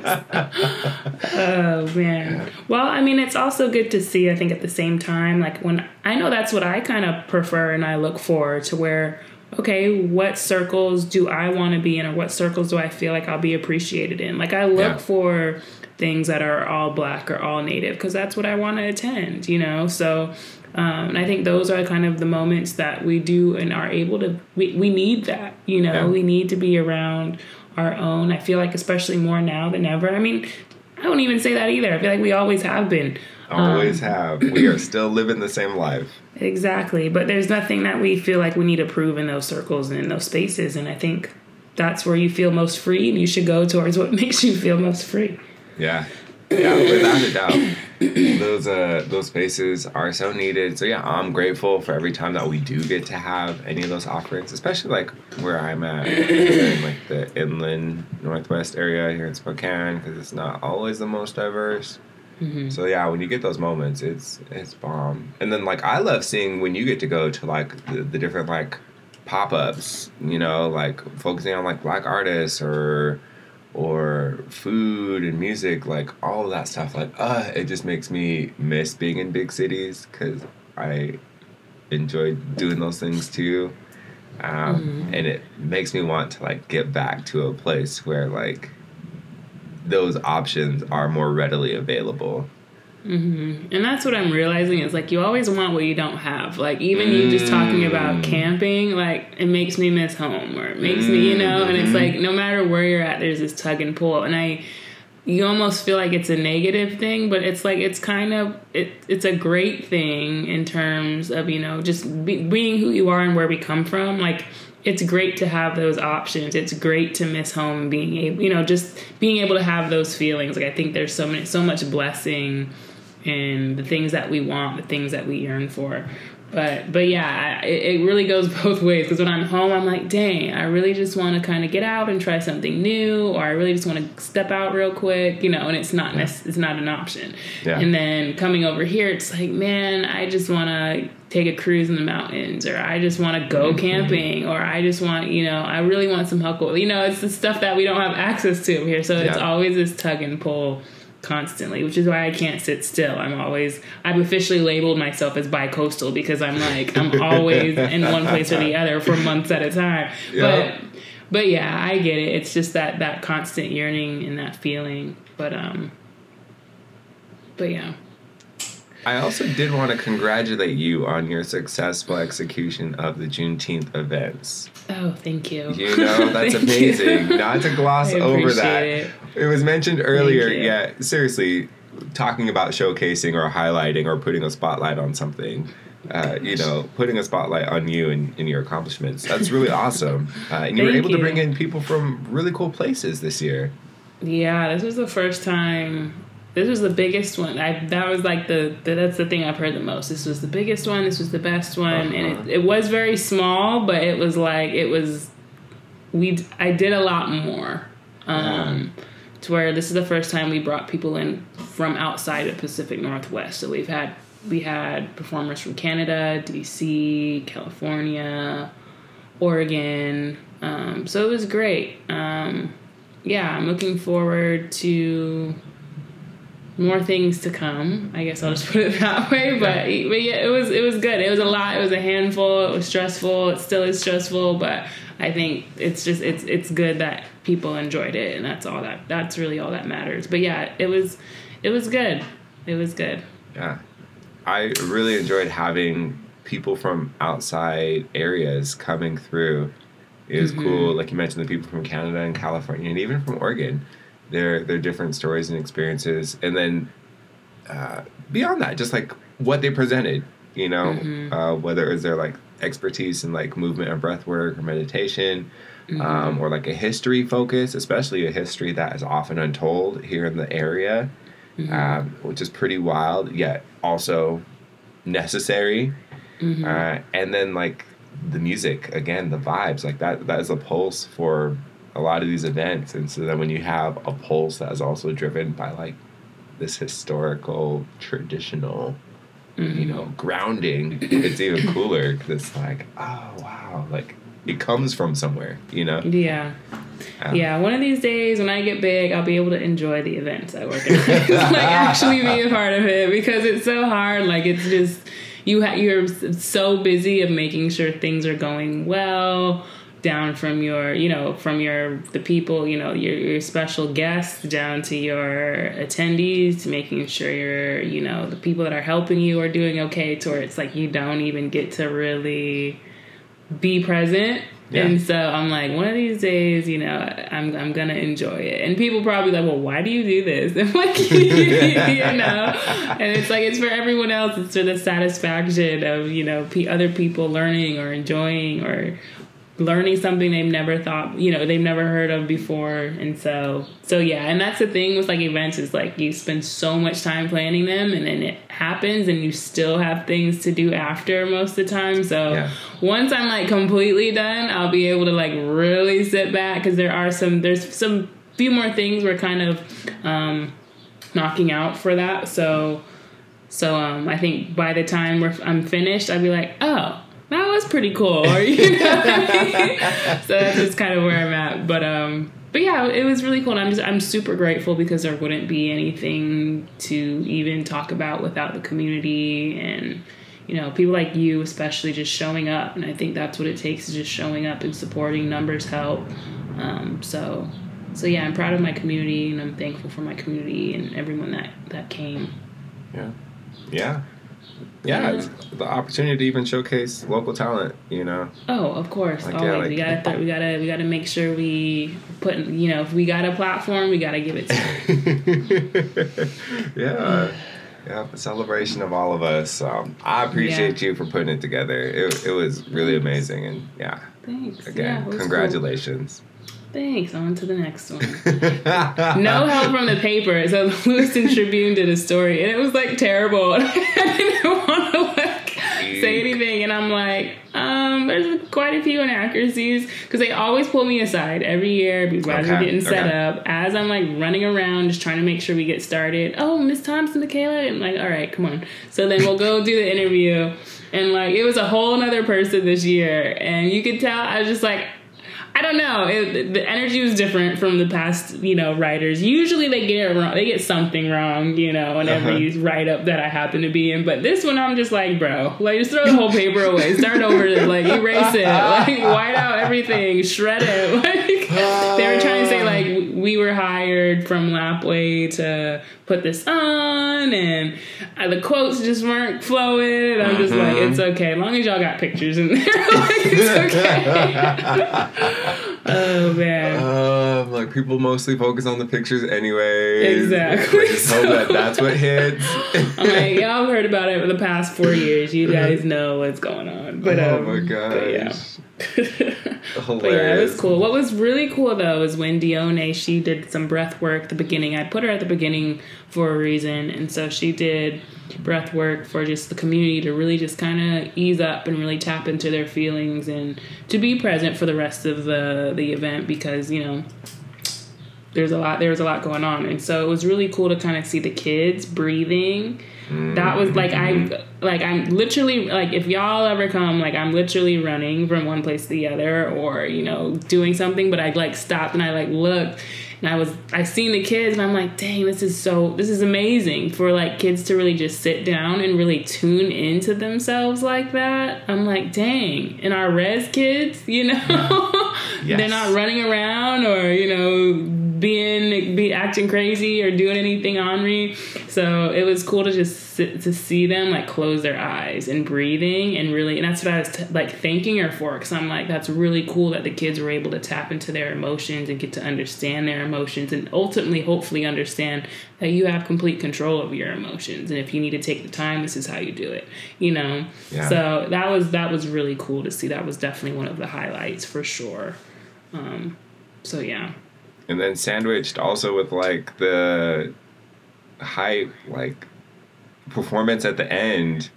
Oh man. Well, I mean, it's also good to see. I think at the same time, like when I know that's what I kind of prefer and I look for to where. Okay, what circles do I want to be in, or what circles do I feel like I'll be appreciated in? Like, I look Yeah. for things that are all black or all native because that's what I want to attend, you know? So, um, and I think those are kind of the moments that we do and are able to, we, we need that, you know? Yeah. We need to be around our own. I feel like, especially more now than ever. I mean, I don't even say that either. I feel like we always have been. Always have. We are still living the same life. Exactly. But there's nothing that we feel like we need to prove in those circles and in those spaces. And I think that's where you feel most free and you should go towards what makes you feel most free. Yeah. Yeah, without a doubt. Those uh those spaces are so needed. So yeah, I'm grateful for every time that we do get to have any of those offerings, especially like where I'm at in like the inland northwest area here in Spokane, because it's not always the most diverse. So yeah, when you get those moments, it's it's bomb. And then like I love seeing when you get to go to like the, the different like pop ups, you know, like focusing on like black artists or or food and music, like all of that stuff. Like, uh, it just makes me miss being in big cities because I enjoy doing those things too. Um, And it makes me want to like get back to a place where like those options are more readily available. Mm-hmm. And that's what I'm realizing is like you always want what you don't have. Like even you just talking about mm. camping, like it makes me miss home or it makes me, you know, and it's mm-hmm. like no matter where you're at, there's this tug and pull. And I you almost feel like it's a negative thing, but it's like it's kind of it, it's a great thing in terms of you know just be, being who you are and where we come from. Like it's great to have those options. It's great to miss home and being able, you know, just being able to have those feelings. Like I think there's so many, so much blessing in the things that we want, the things that we yearn for. But but yeah, I- it, it really goes both ways. Because when I'm home, I'm like, dang, I really just want to kind of get out and try something new, or I really just want to step out real quick, you know. And it's not nec- it's not an option. Yeah. And then coming over here, it's like, man, I just want to take a cruise in the mountains, or I just want to go mm-hmm. camping, or I just want, you know, I really want some huckle. You know, it's the stuff that we don't have access to here. So it's always this tug and pull constantly, which is why I can't sit still. I'm always I've officially labeled myself as bi-coastal because I'm like I'm always in one place or the other for months at a time. Yeah. But but yeah, I get it. It's just that that constant yearning and that feeling. But um but yeah. I also did want to congratulate you on your successful execution of the Juneteenth events. Oh, thank you. You know, that's amazing. you. Not to gloss over that. it. It was mentioned earlier. Yeah, seriously, talking about showcasing or highlighting or putting a spotlight on something. Uh, you know, putting a spotlight on you and, and your accomplishments. That's really awesome. Uh, and you were able to bring in people from really cool places this year. Yeah, this was the first time. This was the biggest one. I that was like the, the that's the thing I've heard the most. This was the biggest one. This was the best one, and Uh-huh. it, it was very small, but it was like it was. We I did a lot more. Um, to where this is the first time we brought people in from outside of Pacific Northwest. So we've had we had performers from Canada, DC, California, Oregon. Um, so it was great. Um, yeah, I'm looking forward to more things to come. I guess I'll just put it that way. But but yeah, it was it was good. It was a lot. It was a handful. It was stressful. It still is stressful, but I think it's just it's it's good that people enjoyed it, and that's all that that's really all that matters. But yeah, it was it was good. It was good. Yeah. I really enjoyed having people from outside areas coming through. It was mm-hmm. cool. Like you mentioned, the people from Canada and California, and even from Oregon. Their their different stories and experiences, and then uh, beyond that, just like what they presented. You know, uh, whether it was their like expertise in like movement and breath work or meditation, um, or like a history focus, especially a history that is often untold here in the area um, which is pretty wild, yet also necessary. Uh, and then like the music again, the vibes like that. That is a pulse for a lot of these events. And so then when you have a pulse that is also driven by like this historical, traditional you know, grounding, it's even cooler because it's like, oh wow, like it comes from somewhere, you know. Yeah. Um, Yeah, one of these days when I get big, I'll be able to enjoy the events I work at. like actually be a part of it because it's so hard. Like it's just you ha- you're so busy of making sure things are going well down from your you know from your the people you know your, your special guests down to your attendees making sure your you know the people that are helping you are doing okay to where it's like you don't even get to really be present. Yeah. And so I'm like, one of these days, you know, I'm I'm gonna enjoy it. And people probably like, well, why do you do this? I'm like, you know, and it's like it's for everyone else. It's for the satisfaction of you know pe other people learning or enjoying or learning something they've never thought you know they've never heard of before. And so so yeah and that's the thing with like events is like you spend so much time planning them and then it happens and you still have things to do after most of the time. So Yeah. once i'm like completely done i'll be able to like really sit back because there are some there's some few more things we're kind of um knocking out for that. So so um, I think by the time we're, I'm finished, I'd be like, oh, that was pretty cool. You know I mean? so that's just kind of where I'm at. But um, but yeah, it was really cool. And I'm just I'm super grateful because there wouldn't be anything to even talk about without the community and you know people like you, especially just showing up. And I think that's what it takes is just showing up and supporting. Numbers help. Um, so so yeah, I'm proud of my community and I'm thankful for my community and everyone that that came. Yeah. Yeah. Yeah, it's the opportunity to even showcase local talent, you know. Oh, of course. Like, Always. yeah, like- we gotta th- we gotta we gotta make sure we put you know if we got a platform, we gotta give it to. yeah. Yeah, a celebration of all of us. Um, I appreciate you for putting it together. It, it was really amazing. And yeah, Thanks. yeah, again, it was cool. Thanks. On to the next one. no help from the paper. So the Lewiston Tribune did a story, and it was like terrible. I didn't want to like say anything, and I'm like, um, there's quite a few inaccuracies because they always pull me aside every year because as we're getting set okay. up, as I'm like running around just trying to make sure we get started. Oh, Miss Thompson, Mikailah, I'm like, all right, come on. So then we'll go do the interview, and like it was a whole nother person this year, and you could tell I was just like. I don't know. It, the energy was different from the past, you know, writers. Usually they get it wrong. They get something wrong, you know, whenever Uh-huh. you write up that I happen to be in. But this one, I'm just like, bro, like just throw the whole paper away, start over, like erase it, like white out everything, shred it. Like they were trying to say like we were hired from Lapwai to put this on, and uh, the quotes just weren't flowing. I'm just like, Mm-hmm. it's okay, as long as y'all got pictures in there, like it's okay. oh man. Um, like people mostly focus on the pictures anyway. Exactly. Just hope that that's what hits. I'm like, y'all heard about it for the past four years. You guys know what's going on. But oh um, my but yeah. But yeah, it was cool. What was really cool though is when Dione she did some breath work at the beginning. I put her at the beginning for a reason, and so she did breath work for just the community to really just kind of ease up and really tap into their feelings and to be present for the rest of the the event because you know there's a lot there was a lot going on and so it was really cool to kind of see the kids breathing that was like i mm-hmm. like i'm literally like if y'all ever come like i'm literally running from one place to the other or you know doing something but i like stopped and i like looked and i was i seen the kids and i'm like dang this is so this is amazing. For like kids to really just sit down and really tune into themselves like that i'm like dang. And our res kids you know? They're not running around or you know being be acting crazy or doing anything on me so it was cool to just sit, to see them like close their eyes and breathing and really and that's what i was t- like thanking her for because i'm like that's really cool that the kids were able to tap into their emotions and get to understand their emotions and ultimately hopefully understand that you have complete control of your emotions. And if you need to take the time this is how you do it you know? Yeah. so that was that was really cool to see. That was definitely one of the highlights for sure. Um so yeah and then sandwiched also with like the high like performance at the end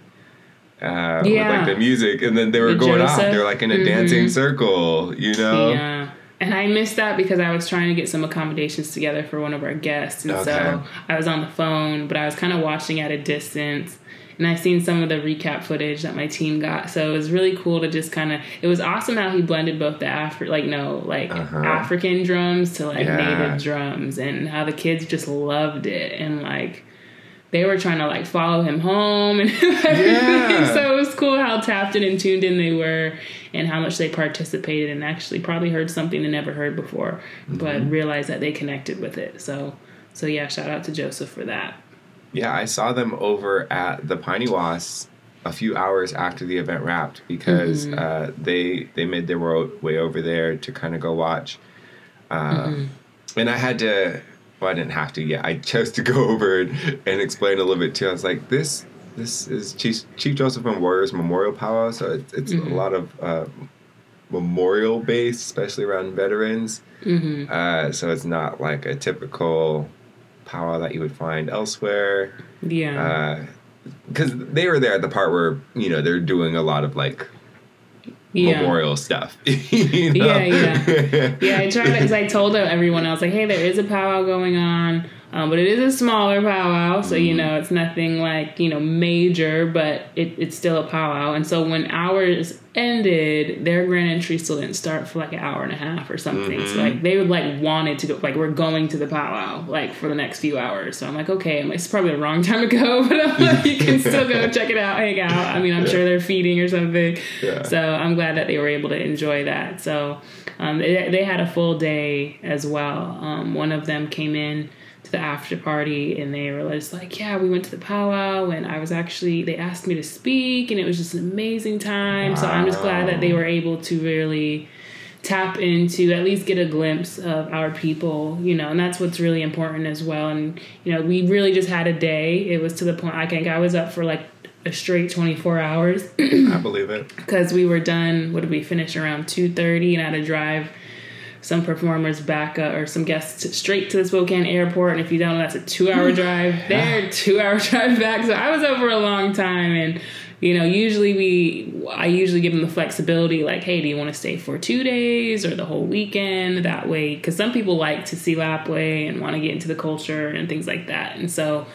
uh with like the music and then they were With going off they're like in a Mhm. dancing circle you know Yeah. And I missed that because I was trying to get some accommodations together for one of our guests. And Okay. so I was on the phone, but I was kind of watching at a distance. And I've seen some of the recap footage that my team got. So it was really cool to just kind of. It was awesome how he blended both the Afri like no like Uh-huh. African drums to like Yeah. native drums, and how the kids just loved it and like. They were trying to like follow him home and everything. Yeah. So it was cool how tapped in and tuned in they were and how much they participated and actually probably heard something they never heard before, but realized that they connected with it. So so yeah, shout out to Joseph for that. Yeah, I saw them over at the Pi-Nee-Waus a few hours after the event wrapped because Mm-hmm. uh, they they made their way over there to kind of go watch. Uh, Mm-hmm. And I had to, well, I didn't have to. yet. I chose to go over and, and explain a little bit too. I was like, this this is Chief, Chief Joseph and Warriors Memorial Powwow, so it's, it's Mm-hmm. a lot of uh, memorial based, especially around veterans. Mm-hmm. Uh, so it's not like a typical powwow that you would find elsewhere Yeah. Uh, because they were there at the part where you know they're doing a lot of like yeah. memorial stuff. you know? Yeah, yeah. Yeah, I tried because I told everyone else like, hey, there is a powwow going on, um, but it is a smaller powwow, so you know it's nothing like you know major, but it, it's still a powwow. And so when ours ended, their grand entry still didn't start for like an hour and a half or something. So like they would like wanted to go, like we're going to the powwow like for the next few hours. So I'm like, okay, I'm like, it's probably the wrong time to go, but I'm like, you can still go check it out, hang out. I mean, I'm sure they're feeding or something. Yeah. So I'm glad that they were able to enjoy that. So um, they, they had a full day as well. Um, one of them came in the after party and they were just like, yeah, we went to the powwow and I was actually, they asked me to speak and it was just an amazing time. So I'm just glad that they were able to really tap into at least get a glimpse of our people you know and that's what's really important as well and you know we really just had a day it was to the point i think i was up for like a straight 24 hours I believe it. because we were done. What did we finish around two thirty? And I had to drive some performers back uh, or some guests straight to the Spokane airport. And if you don't that's a two-hour drive there, two-hour drive back. So I was over a long time, and you know, usually we, I usually give them the flexibility, like, hey, do you want to stay for two days or the whole weekend? That way, because some people like to see Lapwai and want to get into the culture and things like that, and so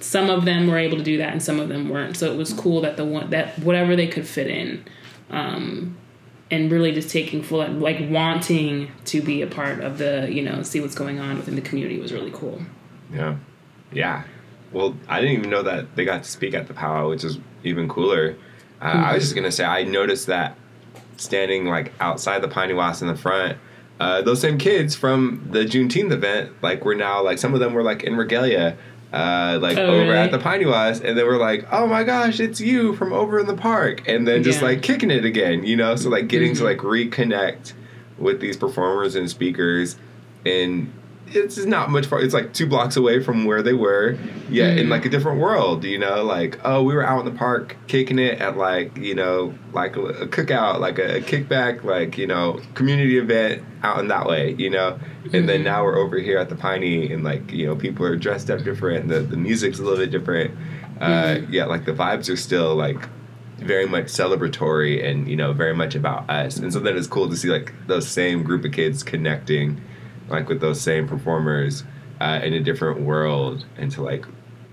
some of them were able to do that and some of them weren't so it was cool that the one that whatever they could fit in um and really just taking full like wanting to be a part of the you know see what's going on within the community was really cool Yeah, yeah. Well, I didn't even know that they got to speak at the powwow, which is even cooler. Uh, I was just gonna say I noticed that standing like outside the Pi-Nee-Waus in the front. Uh, those same kids from the Juneteenth event, like were now like some of them were like in regalia, uh, like Oh, over really? at the Pi-Nee-Waus, and they were like, "Oh my gosh, it's you from over in the park," and then just Yeah. like kicking it again, you know. So like getting to like reconnect with these performers and speakers, and it's not much far. It's like two blocks away from where they were, yet in hmm. like a different world, you know. Like, oh, we were out in the park kicking it at like you know like a, a cookout, like a, kickback, like you know community event out in that way, you know. And then hmm. now we're over here at the Piney, and like you know people are dressed up different. The the music's a little bit different. Uh, hmm. yeah, like the vibes are still like very much celebratory and you know very much about us and so then it's cool to see like those same group of kids connecting like with those same performers uh, in a different world and to like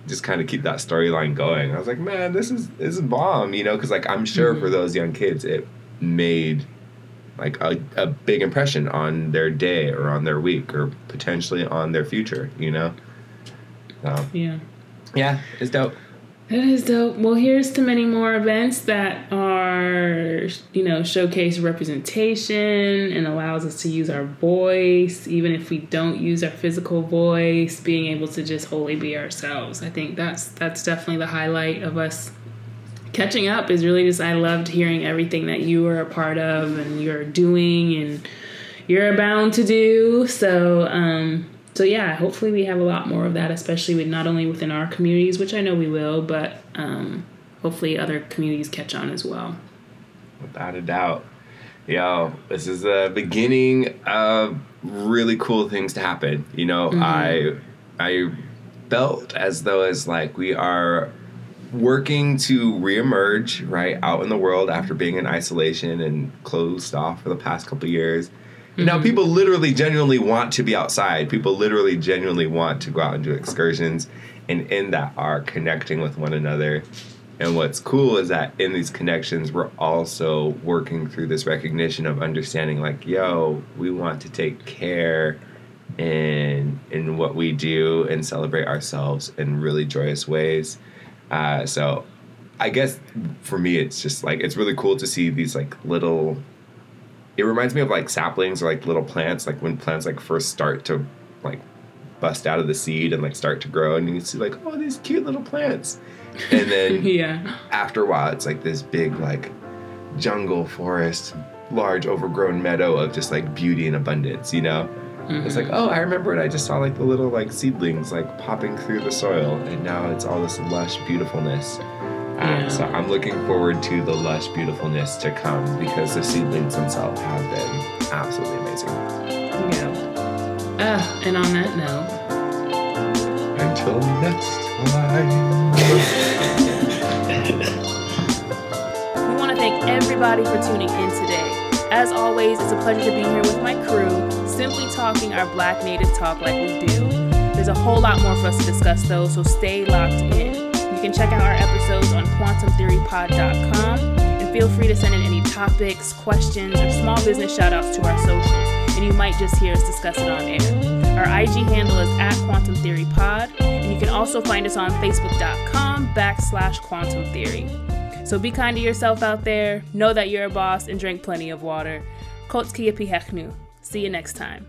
just kind of keep that storyline going. I was like man this is this is bomb you know because like i'm sure for those young kids it made like a, a big impression on their day or on their week or potentially on their future you know? So yeah. Yeah it's dope It is dope. Well, here's to many more events that are, you know, showcase representation and allows us to use our voice, even if we don't use our physical voice, being able to just wholly be ourselves. I think that's that's definitely the highlight of us catching up is really just I loved hearing everything that you were a part of and you're doing and you're bound to do. So, um, so yeah, hopefully we have a lot more of that, especially with not only within our communities, which I know we will, but um, hopefully other communities catch on as well. Without a doubt. Yo, this is the beginning of really cool things to happen. You know, I I felt as though as like we are working to reemerge right out in the world after being in isolation and closed off for the past couple years. And Now people literally genuinely want to be outside. People literally genuinely want to go out and do excursions. and in that are connecting with one another. And what's cool is that in these connections, we're also working through this recognition of understanding, like, yo, we want to take care in in what we do and celebrate ourselves in really joyous ways. Uh, so, I guess for me, it's just like it's really cool to see these like little. It reminds me of like saplings or like little plants, like when plants like first start to like bust out of the seed and like start to grow, and you see like oh these cute little plants, and then yeah. after a while it's like this big like jungle forest, large overgrown meadow of just like beauty and abundance, you know. It's like, mm-hmm. oh, I remember it. I just saw like the little like seedlings like popping through the soil, and now it's all this lush beautifulness. Um, Yeah. So I'm looking forward to the lush beautifulness to come because the seedlings themselves have been absolutely amazing. Yeah. Uh, and on that note, Until next time. We want to thank everybody for tuning in today. As always, it's a pleasure to be here with my crew, simply talking our Black Native talk like we do. There's a whole lot more for us to discuss, though, so stay locked in. You can check out our episodes on quantumtheorypod.com and feel free to send in any topics, questions, or small business shoutouts to our socials, and you might just hear us discuss it on air. Our IG handle is at Quantum Theory Pod, and you can also find us on Facebook.com backslash Quantum Theory. So be kind to yourself out there, know that you're a boss, and drink plenty of water. Kotski Hechnu. See you next time.